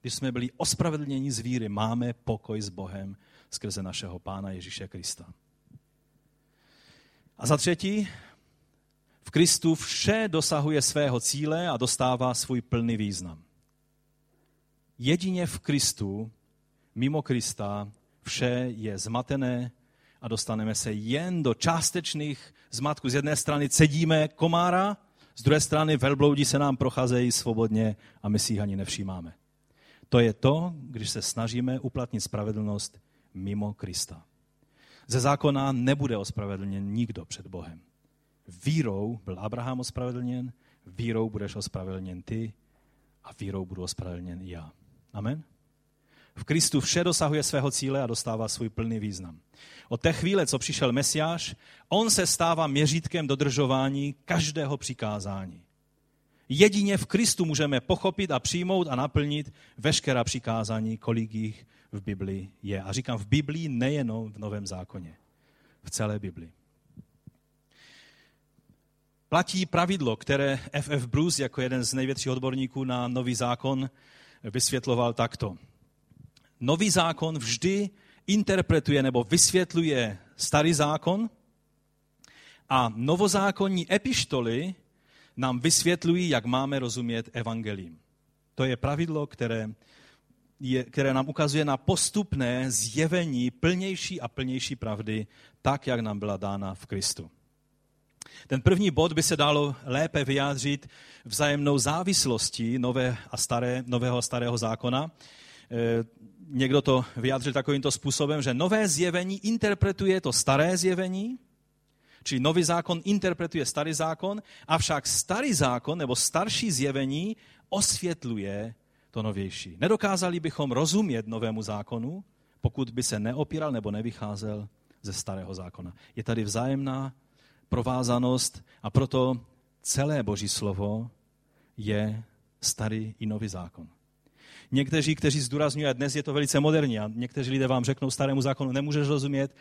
S1: když jsme byli ospravedlněni z víry, máme pokoj s Bohem skrze našeho Pána Ježíše Krista. A za třetí, v Kristu vše dosahuje svého cíle a dostává svůj plný význam. Jedině v Kristu, mimo Krista, vše je zmatené, a dostaneme se jen do částečných zmatků. Z jedné strany cedíme komára, z druhé strany velbloudi se nám procházejí svobodně a my si ani nevšímáme. To je to, když se snažíme uplatnit spravedlnost mimo Krista. Ze zákona nebude ospravedlněn nikdo před Bohem. Vírou byl Abraham ospravedlněn, vírou budeš ospravedlněn ty a vírou budu ospravedlněn i já. Amen? V Kristu vše dosahuje svého cíle a dostává svůj plný význam. Od té chvíle, co přišel Mesiáš, on se stává měřítkem dodržování každého přikázání. Jedině v Kristu můžeme pochopit a přijmout a naplnit veškerá přikázání, kolik jich v Biblii je. A říkám v Biblii nejenom v Novém zákoně, v celé Biblii. Platí pravidlo, které F.F. Bruce jako jeden z největších odborníků na nový zákon vysvětloval takto. Nový zákon vždy interpretuje nebo vysvětluje starý zákon a novozákonní epištoly nám vysvětlují, jak máme rozumět evangelím. To je pravidlo, které, je, které nám ukazuje na postupné zjevení plnější a plnější pravdy, tak, jak nám byla dána v Kristu. Ten první bod by se dalo lépe vyjádřit vzájemnou závislostí nové a staré, nového a starého zákona. Někdo to vyjádřil takovýmto způsobem, že nové zjevení interpretuje to staré zjevení, čili nový zákon interpretuje starý zákon, avšak starý zákon nebo starší zjevení osvětluje to novější. Nedokázali bychom rozumět novému zákonu, pokud by se neopíral nebo nevycházel ze starého zákona. Je tady vzájemná provázanost a proto celé Boží slovo je starý i nový zákon. Někteří, kteří zdůrazňují, a dnes je to velice moderní, a někteří lidé vám řeknou, starému zákonu nemůžeš rozumět,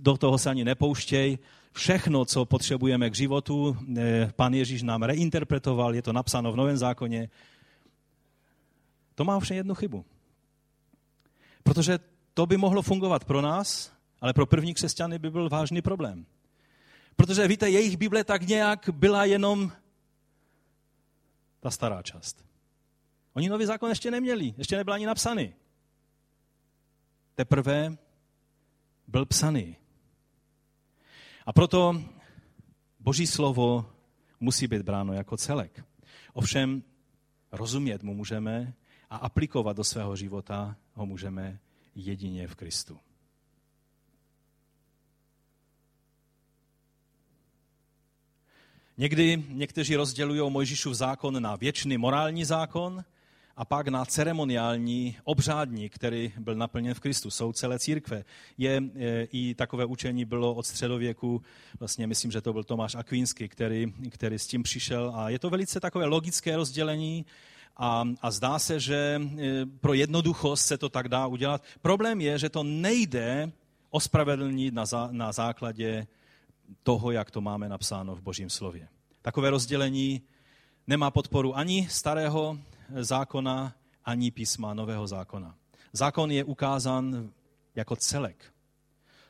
S1: do toho se ani nepouštěj. Všechno, co potřebujeme k životu, eh, pan Ježíš nám reinterpretoval, je to napsáno v Novém zákoně. To má ovšem jednu chybu. Protože to by mohlo fungovat pro nás, ale pro první křesťany by byl vážný problém. Protože víte, jejich Bible tak nějak byla jenom ta stará část. Oni nový zákon ještě neměli, ještě nebyl ani napsaný. Teprve byl psaný. A proto Boží slovo musí být bráno jako celek. Ovšem rozumět mu můžeme a aplikovat do svého života ho můžeme jedině v Kristu. Někdy někteří rozdělují Mojžíšův zákon na věčný morální zákon a pak na ceremoniální obřádní, který byl naplněn v Kristu. Jsou celé církve. Je, I takové učení bylo od středověku, vlastně myslím, že to byl Tomáš Akvínský, který, který s tím přišel a je to velice takové logické rozdělení a, a zdá se, že e, pro jednoduchost se to tak dá udělat. Problém je, že to nejde ospravedlnit na, zá, na základě toho, jak to máme napsáno v Božím slově. Takové rozdělení nemá podporu ani starého zákona, ani písma nového zákona. Zákon je ukázán jako celek.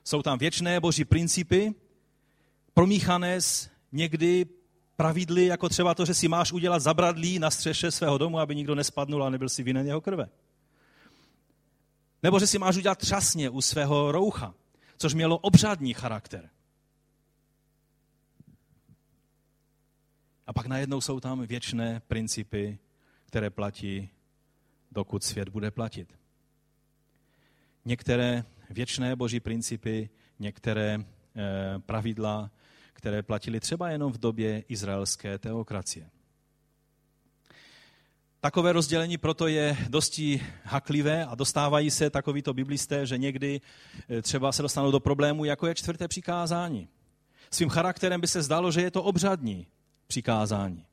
S1: Jsou tam věčné boží principy, promíchané s někdy pravidly, jako třeba to, že si máš udělat zabradlí na střeše svého domu, aby nikdo nespadnul a nebyl si vinen jeho krve. Nebo že si máš udělat třasně u svého roucha, což mělo obřadní charakter. A pak najednou jsou tam věčné principy, které platí, dokud svět bude platit. Některé věčné boží principy, některé eh, pravidla, které platily třeba jenom v době izraelské teokracie. Takové rozdělení proto je dosti haklivé a dostávají se takovýto biblisté, že někdy eh, třeba se dostanou do problému, jako je čtvrté přikázání. Svým charakterem by se zdalo, že je to obřadní přikázání.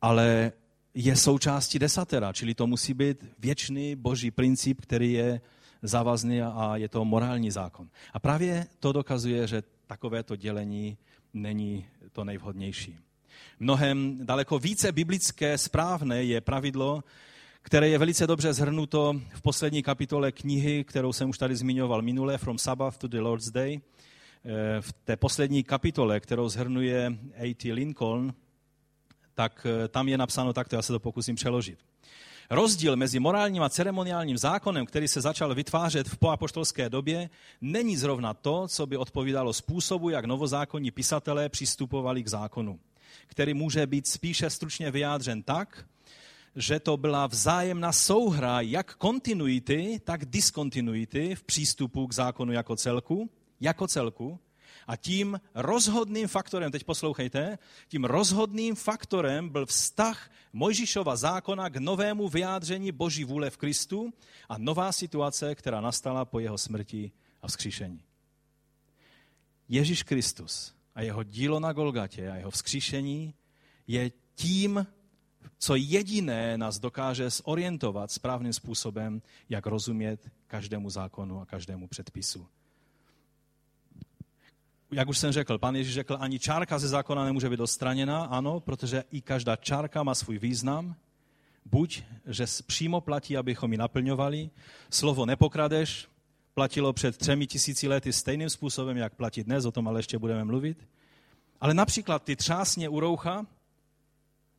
S1: Ale je součástí desatera, čili to musí být věčný boží princip, který je závazný a je to morální zákon. A právě to dokazuje, že takovéto dělení není to nejvhodnější. Mnohem daleko více biblické správné je pravidlo, které je velice dobře zhrnuto v poslední kapitole knihy, kterou jsem už tady zmiňoval minule, From Sabbath to the Lord's Day. Eh, v té poslední kapitole, kterou zhrnuje A.T. Lincoln, tak eh, tam je napsáno takto, já se to pokusím přeložit. Rozdíl mezi morálním a ceremoniálním zákonem, který se začal vytvářet v poapoštolské době, není zrovna to, co by odpovídalo způsobu, jak novozákonní pisatelé přistupovali k zákonu, který může být spíše stručně vyjádřen tak, že to byla vzájemná souhra jak kontinuity, tak diskontinuity v přístupu k zákonu jako celku, jako celku, a tím rozhodným faktorem, teď poslouchejte, tím rozhodným faktorem byl vztah Mojžišova zákona k novému vyjádření Boží vůle v Kristu a nová situace, která nastala po jeho smrti a vzkříšení. Ježíš Kristus a jeho dílo na Golgatě a jeho vzkříšení je tím, co jediné nás dokáže zorientovat správným způsobem, jak rozumět každému zákonu a každému předpisu jak už jsem řekl, pan Ježíš řekl, ani čárka ze zákona nemůže být odstraněna, ano, protože i každá čárka má svůj význam. Buď, že přímo platí, abychom ji naplňovali, slovo nepokradeš, platilo před třemi tisíci lety stejným způsobem, jak platí dnes, o tom ale ještě budeme mluvit. Ale například ty třásně u roucha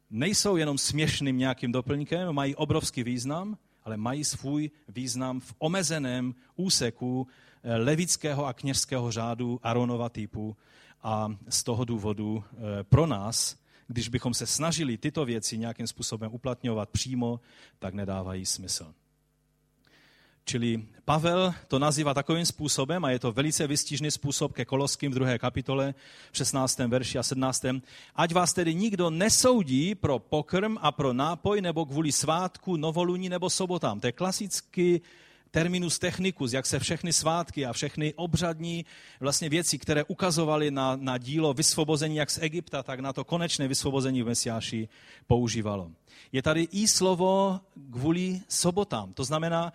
S1: nejsou jenom směšným nějakým doplňkem, mají obrovský význam, ale mají svůj význam v omezeném úseku levického a kněžského řádu Aronova typu a z toho důvodu eh, pro nás, když bychom se snažili tyto věci nějakým způsobem uplatňovat přímo, tak nedávají smysl. Čili Pavel to nazývá takovým způsobem, a je to velice vystižný způsob ke Koloským v druhé kapitole, v 16. verši a 17. Ať vás tedy nikdo nesoudí pro pokrm a pro nápoj nebo kvůli svátku, novoluní nebo sobotám. To je klasický terminus technicus, jak se všechny svátky a všechny obřadní vlastně věci, které ukazovaly na, na dílo vysvobození jak z Egypta, tak na to konečné vysvobození v Mesiáši používalo. Je tady i slovo kvůli sobotám. To znamená,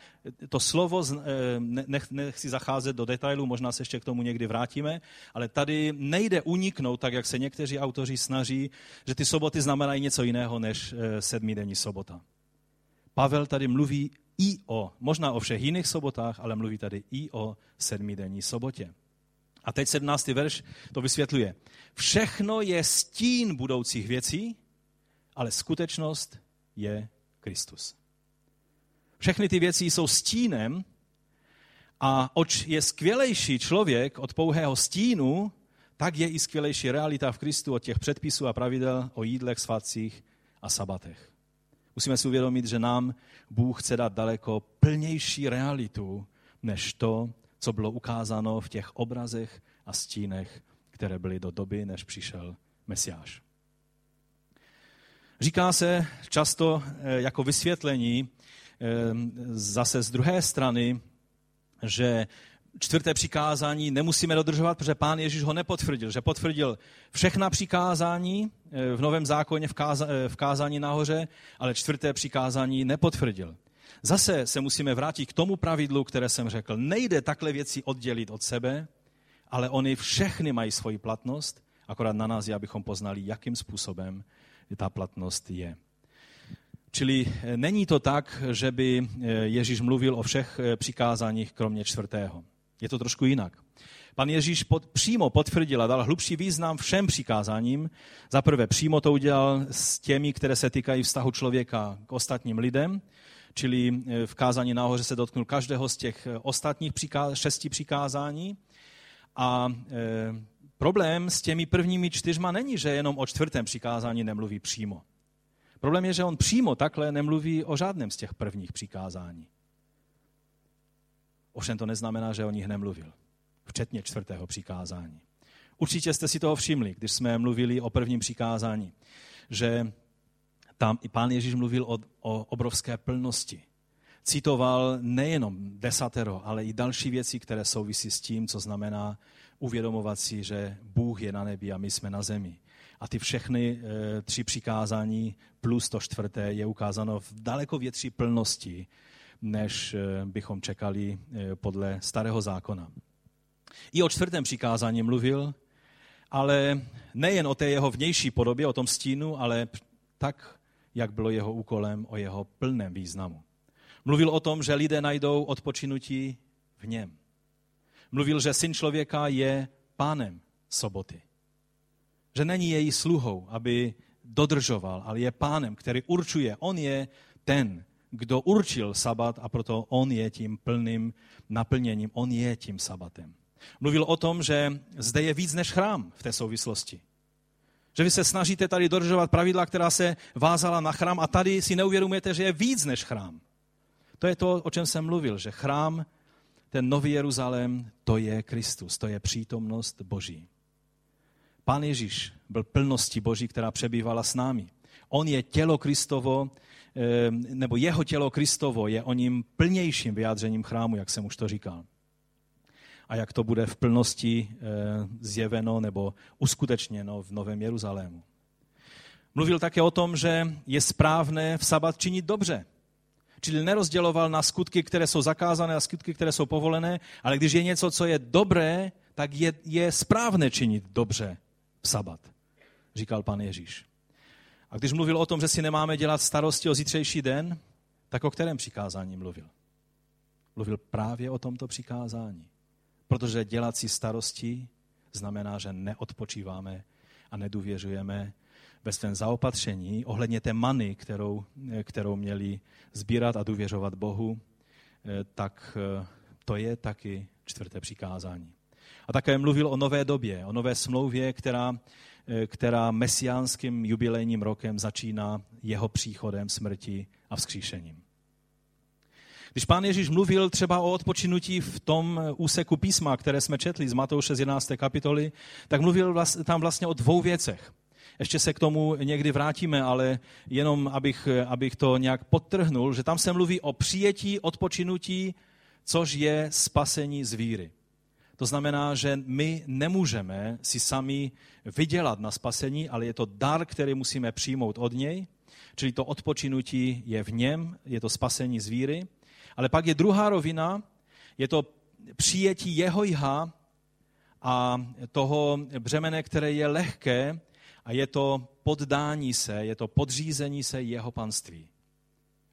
S1: to slovo, eh, nech, nechci zacházet do detailů, možná se ještě k tomu někdy vrátíme, ale tady nejde uniknout, tak jak se někteří autoři snaží, že ty soboty znamenají něco jiného než eh, sedmidenní sobota. Pavel tady mluví i o, možná o všech jiných sobotách, ale mluví tady i o sedmidenní sobotě. A teď 17. verš to vysvětluje. Všechno je stín budoucích věcí, ale skutečnost je Kristus. Všechny ty věci jsou stínem a oč je skvělejší člověk od pouhého stínu, tak je i skvělejší realita v Kristu od těch předpisů a pravidel o jídlech, svatcích a sabatech. Musíme si uvědomit, že nám Bůh chce dát daleko plnější realitu, než to, co bylo ukázáno v těch obrazech a stínech, které byly do doby, než přišel Mesiáš. Říká se často eh, jako vysvětlení eh, zase z druhé strany, že čtvrté přikázání nemusíme dodržovat, protože pán Ježíš ho nepotvrdil. Že potvrdil všechna přikázání eh, v Novém zákoně v, káza, v kázání nahoře, ale čtvrté přikázání nepotvrdil. Zase se musíme vrátit k tomu pravidlu, které jsem řekl. Nejde takhle věci oddělit od sebe, ale oni všechny mají svoji platnost, akorát na nás je, abychom poznali, jakým způsobem ta platnost je. Čili eh, není to tak, že by eh, Ježíš mluvil o všech eh, přikázáních, kromě čtvrtého. Je to trošku jinak. Pan Ježíš pod, přímo potvrdil a dal hlubší význam všem přikázáním. Za prvé přímo to udělal s těmi, které se týkají vztahu člověka k ostatním lidem, čili v kázání nahoře se dotknul každého z těch ostatních přiká, šesti přikázání. A e, problém s těmi prvními čtyřma není, že jenom o čtvrtém přikázání nemluví přímo. Problém je, že on přímo takhle nemluví o žádném z těch prvních přikázání. Ovšem to neznamená, že o nich nemluvil, včetně čtvrtého přikázání. Určitě jste si toho všimli, když jsme mluvili o prvním přikázání, že tam i pán Ježíš mluvil o, o obrovské plnosti. Citoval nejenom desatero, ale i další věci, které souvisí s tím, co znamená uvědomovat si, že Bůh je na nebi a my jsme na zemi. A ty všechny e, tři přikázání plus to čtvrté je ukázáno v daleko větší plnosti, než e, bychom čekali e, podle starého zákona. I o čtvrtém přikázání mluvil, ale nejen o té jeho vnější podobě, o tom stínu, ale tak, jak bylo jeho úkolem, o jeho plném významu. Mluvil o tom, že lidé najdou odpočinutí v něm. Mluvil, že syn člověka je pánem soboty. Že není její sluhou, aby dodržoval, ale je pánem, který určuje. On je ten, kdo určil sabat a proto on je tím plným naplněním. On je tím sabatem. Mluvil o tom, že zde je víc než chrám v té souvislosti. Že vy se snažíte tady dodržovat pravidla, která se vázala na chrám a tady si neuvědomujete, že je víc než chrám. To je to, o čem jsem mluvil, že chrám, ten nový Jeruzalém, to je Kristus, to je přítomnost Boží. Pán Ježíš byl plností Boží, která přebývala s námi. On je tělo Kristovo, nebo jeho tělo Kristovo je o ním plnějším vyjádřením chrámu, jak jsem už to říkal. A jak to bude v plnosti eh, zjeveno nebo uskutečněno v Novém Jeruzalému. Mluvil také o tom, že je správné v sabat činit dobře. Čili nerozděloval na skutky, které jsou zakázané a skutky, které jsou povolené, ale když je něco, co je dobré, tak je, je správné činit dobře v sabat, říkal pan Ježíš. A když mluvil o tom, že si nemáme dělat starosti o zítřejší den, tak o kterém přikázání mluvil? Mluvil právě o tomto přikázání. Protože dělat si starosti znamená, že neodpočíváme a nedůvěřujeme ve svém zaopatření ohledně té many, kterou, kterou měli sbírat a důvěřovat Bohu, tak to je taky čtvrté přikázání. A také mluvil o nové době, o nové smlouvě, která, která mesiánským jubilejním rokem začíná jeho příchodem, smrti a vzkříšením. Když pán Ježíš mluvil třeba o odpočinutí v tom úseku písma, které jsme četli z Matouše z 11. kapitoly, tak mluvil tam vlastně o dvou věcech. Ještě se k tomu někdy vrátíme, ale jenom abych, abych to nějak podtrhnul, že tam se mluví o přijetí odpočinutí, což je spasení z víry. To znamená, že my nemůžeme si sami vydělat na spasení, ale je to dar, který musíme přijmout od něj. Čili to odpočinutí je v něm, je to spasení z víry. Ale pak je druhá rovina, je to přijetí jeho jha a toho břemene, které je lehké a je to poddání se, je to podřízení se jeho panství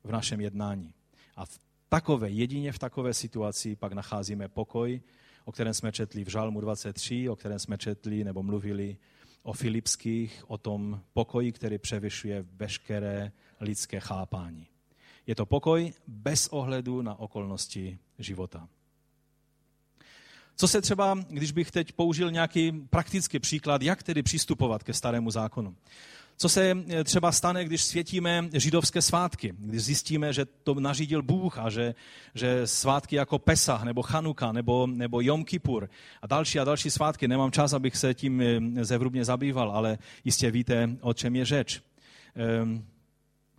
S1: v našem jednání. A takové, jedině v takové situaci pak nacházíme pokoj, o kterém jsme četli v Žalmu 23, o kterém jsme četli nebo mluvili o Filipských, o tom pokoji, který převyšuje veškeré lidské chápání. Je to pokoj bez ohledu na okolnosti života. Co se třeba, když bych teď použil nějaký praktický příklad, jak tedy přistupovat ke starému zákonu? Co se eh, třeba stane, když světíme židovské svátky, když zjistíme, že to nařídil Bůh a že, že svátky jako Pesach nebo Chanuka nebo, nebo Jom Kippur a další a další svátky, nemám čas, abych se tím eh, zevrubně zabýval, ale jistě víte, o čem je řeč. Ehm,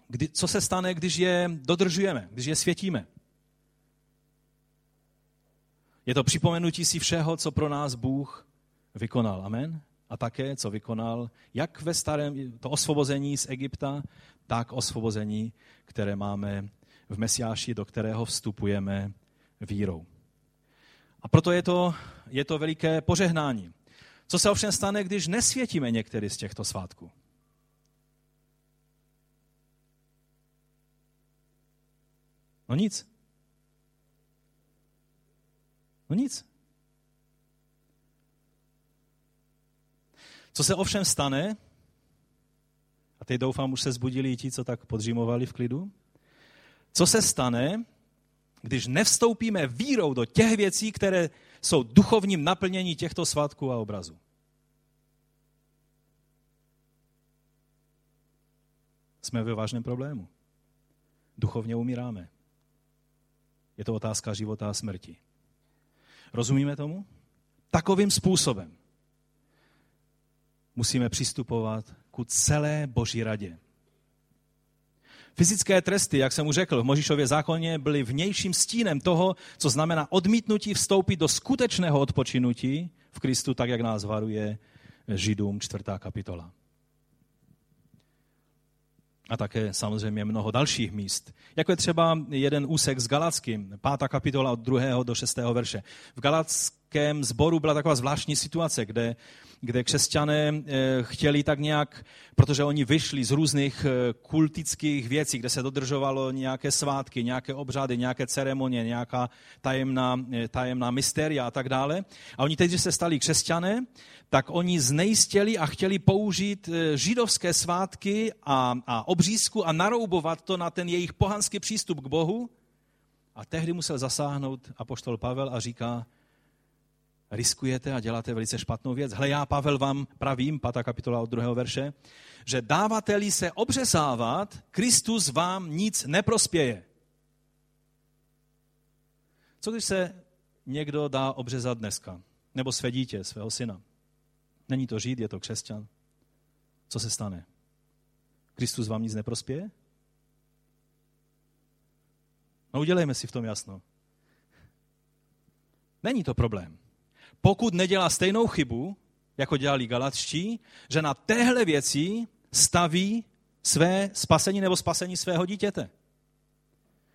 S1: kdy, co se stane, když je dodržujeme, když je světíme? Je to připomenutí si všeho, co pro nás Bůh vykonal. Amen? A také, co vykonal, jak ve starém, to osvobození z Egypta, tak osvobození, které máme v Mesiáši, do kterého vstupujeme vírou. A proto je to, je to veliké požehnání. Co se ovšem stane, když nesvětíme některý z těchto svátků? No nic. No nic. Co se ovšem stane, a teď doufám, už se zbudili i ti, co tak podřímovali v klidu, co se stane, když nevstoupíme vírou do těch věcí, které jsou duchovním naplnění těchto svátků a obrazů. Jsme ve vážném problému. Duchovně umíráme. Je to otázka života a smrti. Rozumíme tomu? Takovým způsobem musíme přistupovat ku celé Boží radě. Fyzické tresty, jak jsem mu řekl, v Možišově zákoně byly vnějším stínem toho, co znamená odmítnutí vstoupit do skutečného odpočinutí v Kristu, tak jak nás varuje Židům čtvrtá kapitola a také samozřejmě mnoho dalších míst. Jako je třeba jeden úsek s Galackým, pátá kapitola od druhého do šestého verše. V Galackém sboru byla taková zvláštní situace, kde kde křesťané eh, chtěli tak nějak, protože oni vyšli z různých eh, kultických věcí, kde se dodržovalo nějaké svátky, nějaké obřady, nějaké ceremonie, nějaká tajemná, eh, tajemná mysteria a tak dále. A oni teď, když se stali křesťané, tak oni znejistěli a chtěli použít židovské svátky a, a obřízku a naroubovat to na ten jejich pohanský přístup k Bohu. A tehdy musel zasáhnout apoštol Pavel a říká, riskujete a děláte velice špatnou věc. Hle, já, Pavel, vám pravím, pátá kapitola od druhého verše, že dávateli se obřesávat, Kristus vám nic neprospěje. Co když se někdo dá obřezat dneska? Nebo své dítě, svého syna? Není to žít, je to křesťan. Co se stane? Kristus vám nic neprospěje? No udělejme si v tom jasno. Není to problém pokud nedělá stejnou chybu, jako dělali galatští, že na téhle věci staví své spasení nebo spasení svého dítěte.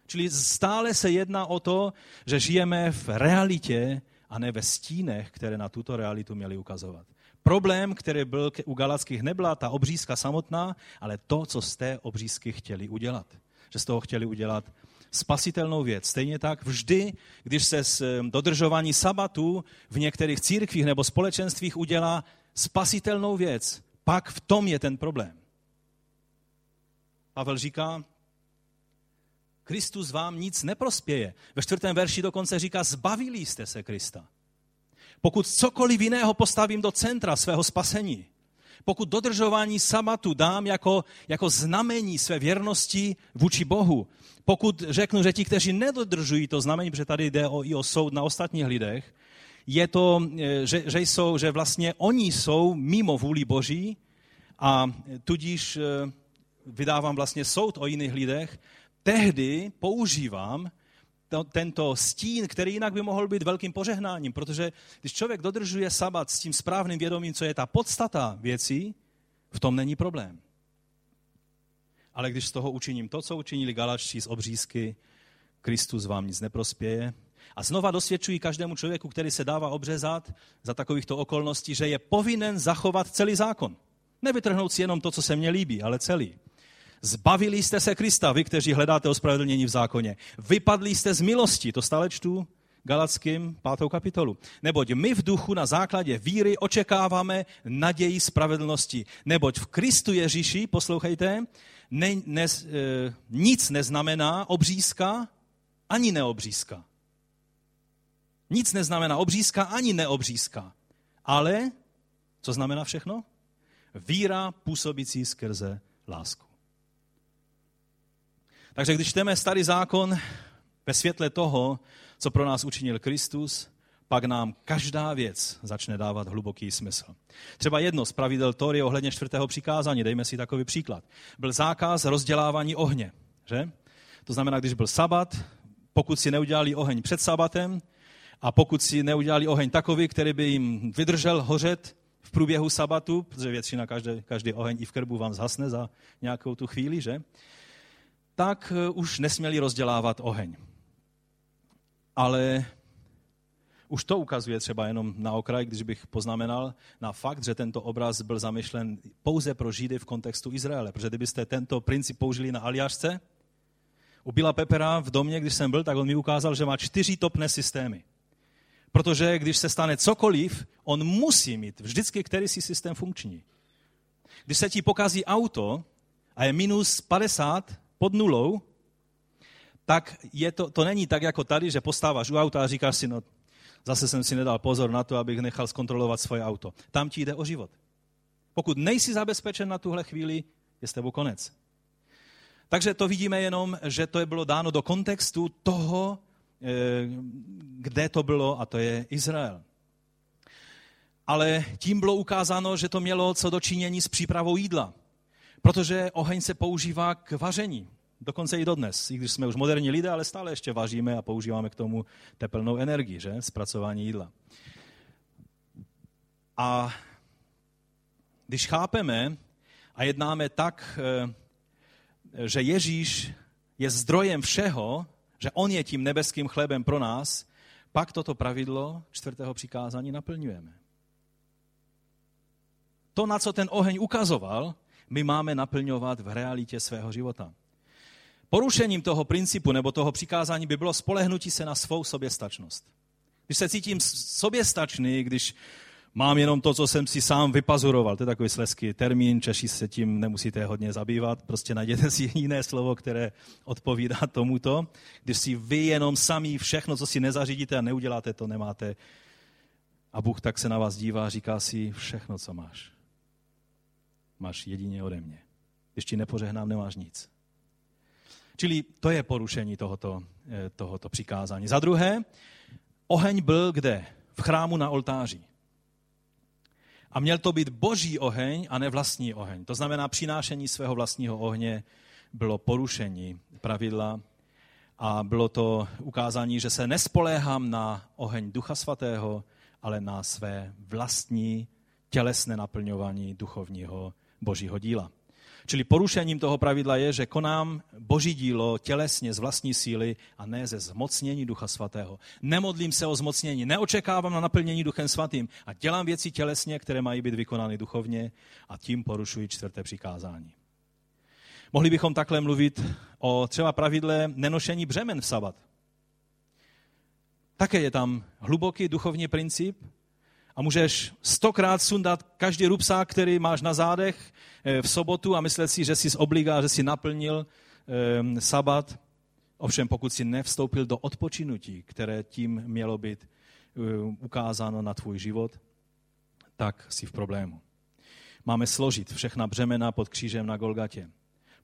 S1: Čili stále se jedná o to, že žijeme v realitě a ne ve stínech, které na tuto realitu měly ukazovat. Problém, který byl u Galackých, nebyla ta obřízka samotná, ale to, co z té obřízky chtěli udělat. Že z toho chtěli udělat spasitelnou věc. Stejně tak vždy, když se z dodržování sabatu v některých církvích nebo společenstvích udělá spasitelnou věc, pak v tom je ten problém. Pavel říká, Kristus vám nic neprospěje. Ve čtvrtém verši dokonce říká, zbavili jste se Krista. Pokud cokoliv jiného postavím do centra svého spasení, pokud dodržování sabatu dám jako, jako znamení své věrnosti vůči Bohu, pokud řeknu, že ti, kteří nedodržují to znamení, protože tady jde o, i o soud na ostatních lidech, je to, e, že, že, jsou, že vlastně oni jsou mimo vůli Boží a tudíž e, vydávám vlastně soud o jiných lidech, tehdy používám to, tento stín, který jinak by mohl být velkým požehnáním, protože když člověk dodržuje sabat s tím správným vědomím, co je ta podstata věcí, v tom není problém. Ale když z toho učiním to, co učinili Galačtí z obřízky, Kristus vám nic neprospěje. A znova dosvědčují každému člověku, který se dává obřezat za takovýchto okolností, že je povinen zachovat celý zákon. Nevytrhnout si jenom to, co se mně líbí, ale celý. Zbavili jste se Krista, vy, kteří hledáte ospravedlnění v zákoně. Vypadli jste z milosti, to stále čtu Galackým pátou kapitolu. Neboť my v duchu na základě víry očekáváme naději spravedlnosti. Neboť v Kristu Ježíši, poslouchejte, ne, ne, e, nic neznamená obřízka ani neobřízka. Nic neznamená obřízka ani neobřízka. Ale, co znamená všechno? Víra působící skrze lásku. Takže když čteme starý zákon ve světle toho, co pro nás učinil Kristus, pak nám každá věc začne dávat hluboký smysl. Třeba jedno z pravidel Tory ohledně čtvrtého přikázání, dejme si takový příklad, byl zákaz rozdělávání ohně. Že? To znamená, když byl sabat, pokud si neudělali oheň před sabatem a pokud si neudělali oheň takový, který by jim vydržel hořet v průběhu sabatu, protože většina každý, každý oheň i v krbu vám zhasne za nějakou tu chvíli, že? Tak eh, už nesměli rozdělávat oheň. Ale už to ukazuje třeba jenom na okraj, když bych poznamenal na fakt, že tento obraz byl zamýšlen pouze pro Židy v kontextu Izraele. Protože kdybyste tento princip použili na Aljašce, u Bila Pepera v domě, když jsem byl, tak on mi ukázal, že má čtyři topné systémy. Protože když se stane cokoliv, on musí mít vždycky který si systém funkční. Když se ti pokazí auto a je minus 50 pod nulou, tak je to, to není tak jako tady, že postáváš u auta a říkáš si, no zase jsem si nedal pozor na to, abych nechal zkontrolovat svoje auto. Tam ti jde o život. Pokud nejsi zabezpečen na tuhle chvíli, je s tebou konec. Takže to vidíme jenom, že to je bylo dáno do kontextu toho, eh, kde to bylo, a to je Izrael. Ale tím bylo ukázáno, že to mělo co dočinění s přípravou jídla. Protože oheň se používá k vaření. Dokonce i dodnes, i když jsme už moderní lidé, ale stále ještě vaříme a používáme k tomu tepelnou energii, že? Zpracování jídla. A když chápeme a jednáme tak, eh, že Ježíš je zdrojem všeho, že On je tím nebeským chlebem pro nás, pak toto pravidlo čtvrtého přikázání naplňujeme. To, na co ten oheň ukazoval, my máme naplňovat v realitě svého života. Porušením toho principu nebo toho přikázání by bylo spolehnutí se na svou soběstačnost. Když se cítím soběstačný, když mám jenom to, co jsem si sám vypazuroval, to je takový sleský termín, Češi se tím nemusíte hodně zabývat, prostě najděte *laughs* si jiné slovo, které odpovídá tomuto. Když si vy jenom sami všechno, co si nezařídíte a neuděláte, to nemáte. A Bůh tak se na vás dívá a říká si, všechno, co máš, máš jedině ode mě. Když ti nepořehnám, nemáš nic. Čili to je porušení tohoto, eh, tohoto přikázání. Za druhé, oheň byl kde? V chrámu na oltáři. A měl to být boží oheň a ne vlastní oheň. To znamená, přinášení svého vlastního ohně bylo porušení pravidla a bylo to ukázání, že se nespoléhám na oheň Ducha Svatého, ale na své vlastní tělesné naplňování duchovního božího díla. Čili porušením toho pravidla je, že konám boží dílo tělesně z vlastní síly a ne ze zmocnění Ducha Svatého. Nemodlím se o zmocnění, neočekávám na naplnění Duchem Svatým a dělám věci tělesně, které mají být vykonány duchovně a tím porušuji čtvrté přikázání. Mohli bychom takhle mluvit o třeba pravidle nenošení břemen v sabat. Také je tam hluboký duchovní princip, a můžeš stokrát sundat každý rupsák, který máš na zádech eh, v sobotu a myslet si, že jsi zobligá, že jsi naplnil um, sabat. Ovšem, pokud jsi nevstoupil do odpočinutí, které tím mělo být um, ukázáno na tvůj život, tak jsi v problému. Máme složit všechna břemena pod křížem na Golgatě.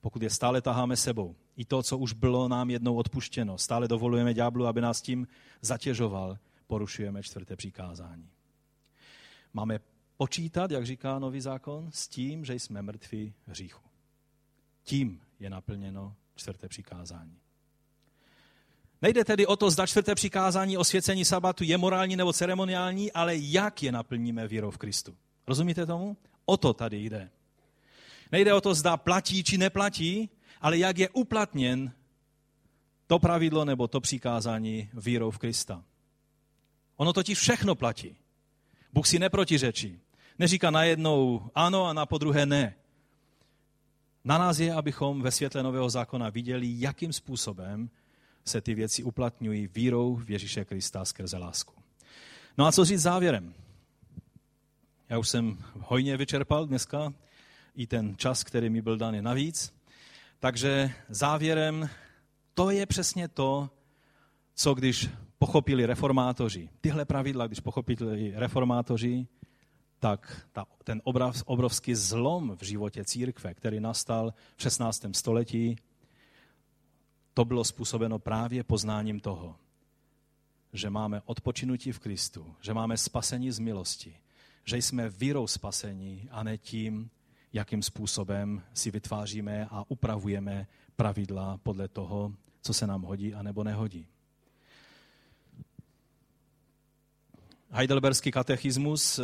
S1: Pokud je stále taháme sebou, i to, co už bylo nám jednou odpuštěno, stále dovolujeme ďáblu, aby nás tím zatěžoval, porušujeme čtvrté přikázání. Máme počítat, jak říká nový zákon, s tím, že jsme mrtví hříchu. Tím je naplněno čtvrté přikázání. Nejde tedy o to, zda čtvrté přikázání o svěcení sabatu je morální nebo ceremoniální, ale jak je naplníme vírou v Kristu. Rozumíte tomu? O to tady jde. Nejde o to, zda platí či neplatí, ale jak je uplatněn to pravidlo nebo to přikázání vírou v Krista. Ono totiž všechno platí. Bůh si neprotiřečí. Neříká najednou ano a na podruhé ne. Na nás je, abychom ve světle Nového zákona viděli, jakým způsobem se ty věci uplatňují vírou v Ježíše Krista skrze lásku. No a co říct závěrem? Já už jsem hojně vyčerpal dneska i ten čas, který mi byl dán navíc. Takže závěrem, to je přesně to, co když pochopili reformátoři, tyhle pravidla, když pochopili reformátoři, tak ta, ten obrov, obrovský zlom v životě církve, který nastal v 16. století, to bylo způsobeno právě poznáním toho, že máme odpočinutí v Kristu, že máme spasení z milosti, že jsme vírou spasení a ne tím, jakým způsobem si vytváříme a upravujeme pravidla podle toho, co se nám hodí a nebo nehodí. Heidelberský katechismus, eh,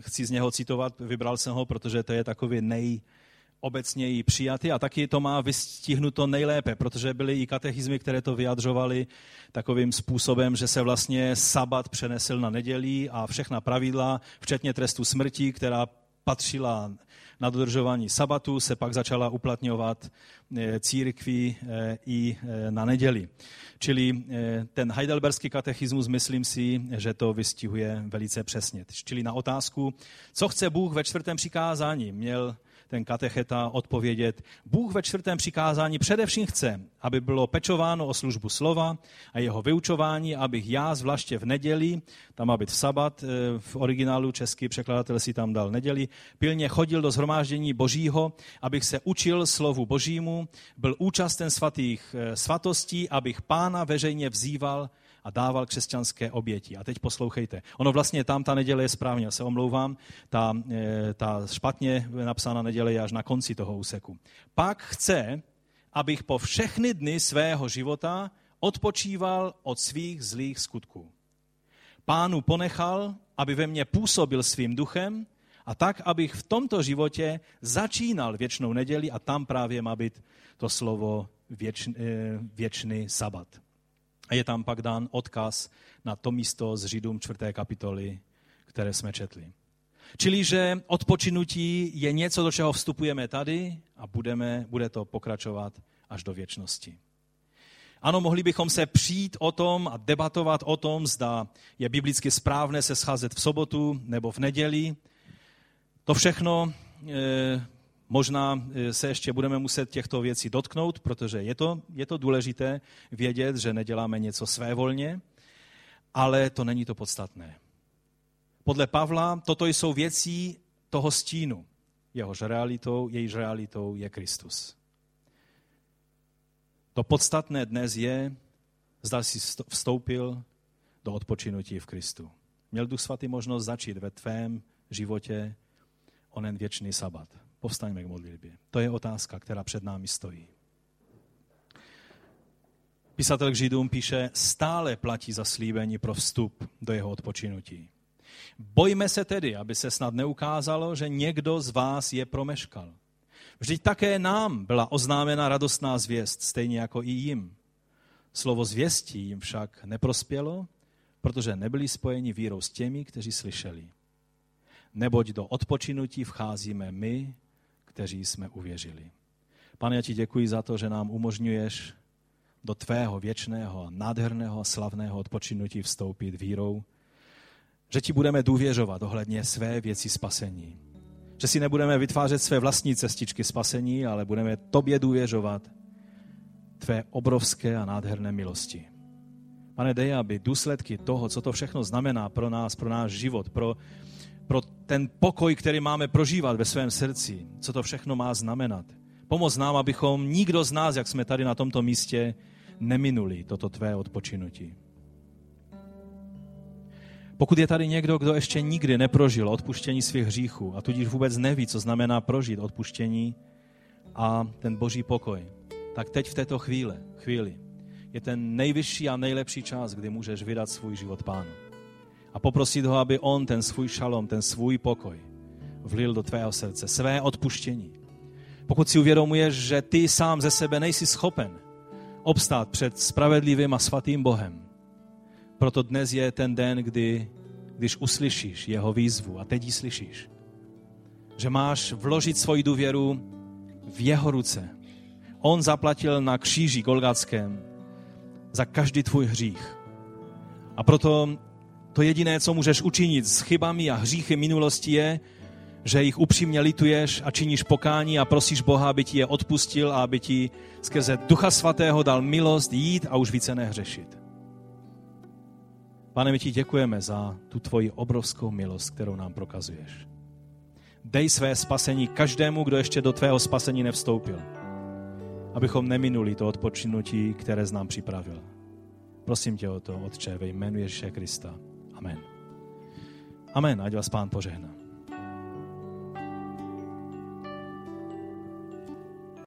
S1: chci z něho citovat, vybral jsem ho, protože to je takový nejobecněji přijatý a taky to má vystihnuto nejlépe, protože byly i katechizmy, které to vyjadřovaly takovým způsobem, že se vlastně sabat přenesl na neděli a všechna pravidla, včetně trestu smrti, která patřila na dodržování sabatu, se pak začala uplatňovat eh, církví eh, i eh, na neděli. Čili ten heidelberský katechismus, myslím si, že to vystihuje velice přesně. Čili na otázku, co chce Bůh ve čtvrtém přikázání, měl ten katecheta odpovědět, Bůh ve čtvrtém přikázání především chce, aby bylo pečováno o službu slova a jeho vyučování, abych já zvláště v neděli, tam má být v sabat, eh, v originálu český překladatel si tam dal neděli, pilně chodil do zhromáždění božího, abych se učil slovu božímu, byl účasten svatých eh, svatostí, abych pána veřejně vzýval a dával křesťanské oběti. A teď poslouchejte. Ono vlastně tam ta neděle je správně, já se omlouvám, ta, eh, ta špatně napsána neděle je až na konci toho úseku. Pak chce, abych po všechny dny svého života odpočíval od svých zlých skutků. Pánu ponechal, aby ve mně působil svým duchem a tak, abych v tomto životě začínal věčnou neděli a tam právě má být to slovo věč, eh, věčný sabat. A je tam pak dán odkaz na to místo z Židům 4. kapitoly, které jsme četli. Čili, že odpočinutí je něco, do čeho vstupujeme tady a budeme, bude to pokračovat až do věčnosti. Ano, mohli bychom se přijít o tom a debatovat o tom, zda je biblicky správné se scházet v sobotu nebo v neděli. To všechno e, Možná e, se ještě budeme muset těchto věcí dotknout, protože je to, je to důležité vědět, že neděláme něco svévolně, ale to není to podstatné. Podle Pavla toto jsou věci toho stínu. Jehož realitou, jejíž realitou je Kristus. To podstatné dnes je, zda si vstoupil do odpočinutí v Kristu. Měl Duch Svatý možnost začít ve tvém životě onen věčný sabat. Povstaňme k modlitbě. To je otázka, která před námi stojí. Písatel k Židům píše, stále platí zaslíbení pro vstup do jeho odpočinutí. Bojme se tedy, aby se snad neukázalo, že někdo z vás je promeškal. Vždyť také nám byla oznámena radostná zvěst, stejně jako i jim. Slovo zvěstí jim však neprospělo, protože nebyli spojeni vírou s těmi, kteří slyšeli. Neboť do odpočinutí vcházíme my, kteří jsme uvěřili. Pane, já ti děkuji za to, že nám umožňuješ do tvého věčného, nádherného, slavného odpočinutí vstoupit vírou, že ti budeme důvěřovat ohledně své věci spasení. Že si nebudeme vytvářet své vlastní cestičky spasení, ale budeme tobě důvěřovat tvé obrovské a nádherné milosti. Pane, dej, aby důsledky toho, co to všechno znamená pro nás, pro náš život, pro pro ten pokoj, který máme prožívat ve svém srdci, co to všechno má znamenat. Pomoz nám, abychom nikdo z nás, jak jsme tady na tomto místě, neminuli toto tvé odpočinutí. Pokud je tady někdo, kdo ještě nikdy neprožil odpuštění svých hříchů a tudíž vůbec neví, co znamená prožít odpuštění a ten boží pokoj, tak teď v této chvíli, chvíli je ten nejvyšší a nejlepší čas, kdy můžeš vydat svůj život pánu a poprosit ho, aby on ten svůj šalom, ten svůj pokoj vlil do tvého srdce, své odpuštění. Pokud si uvědomuješ, že ty sám ze sebe nejsi schopen obstát před spravedlivým a svatým Bohem, proto dnes je ten den, kdy, když uslyšíš jeho výzvu a teď ji slyšíš, že máš vložit svoji důvěru v jeho ruce. On zaplatil na kříži Golgatském za každý tvůj hřích. A proto to jediné, co můžeš učinit s chybami a hříchy minulosti je, že jich upřímně lituješ a činíš pokání a prosíš Boha, aby ti je odpustil a aby ti skrze Ducha Svatého dal milost jít a už více nehřešit. Pane, my ti děkujeme za tu tvoji obrovskou milost, kterou nám prokazuješ. Dej své spasení každému, kdo ještě do tvého spasení nevstoupil. Abychom neminuli to odpočinutí, které z nám připravil. Prosím tě o to, Otče, ve jménu Ježíše Krista. Amen. Amen, ať vás Pán požehná.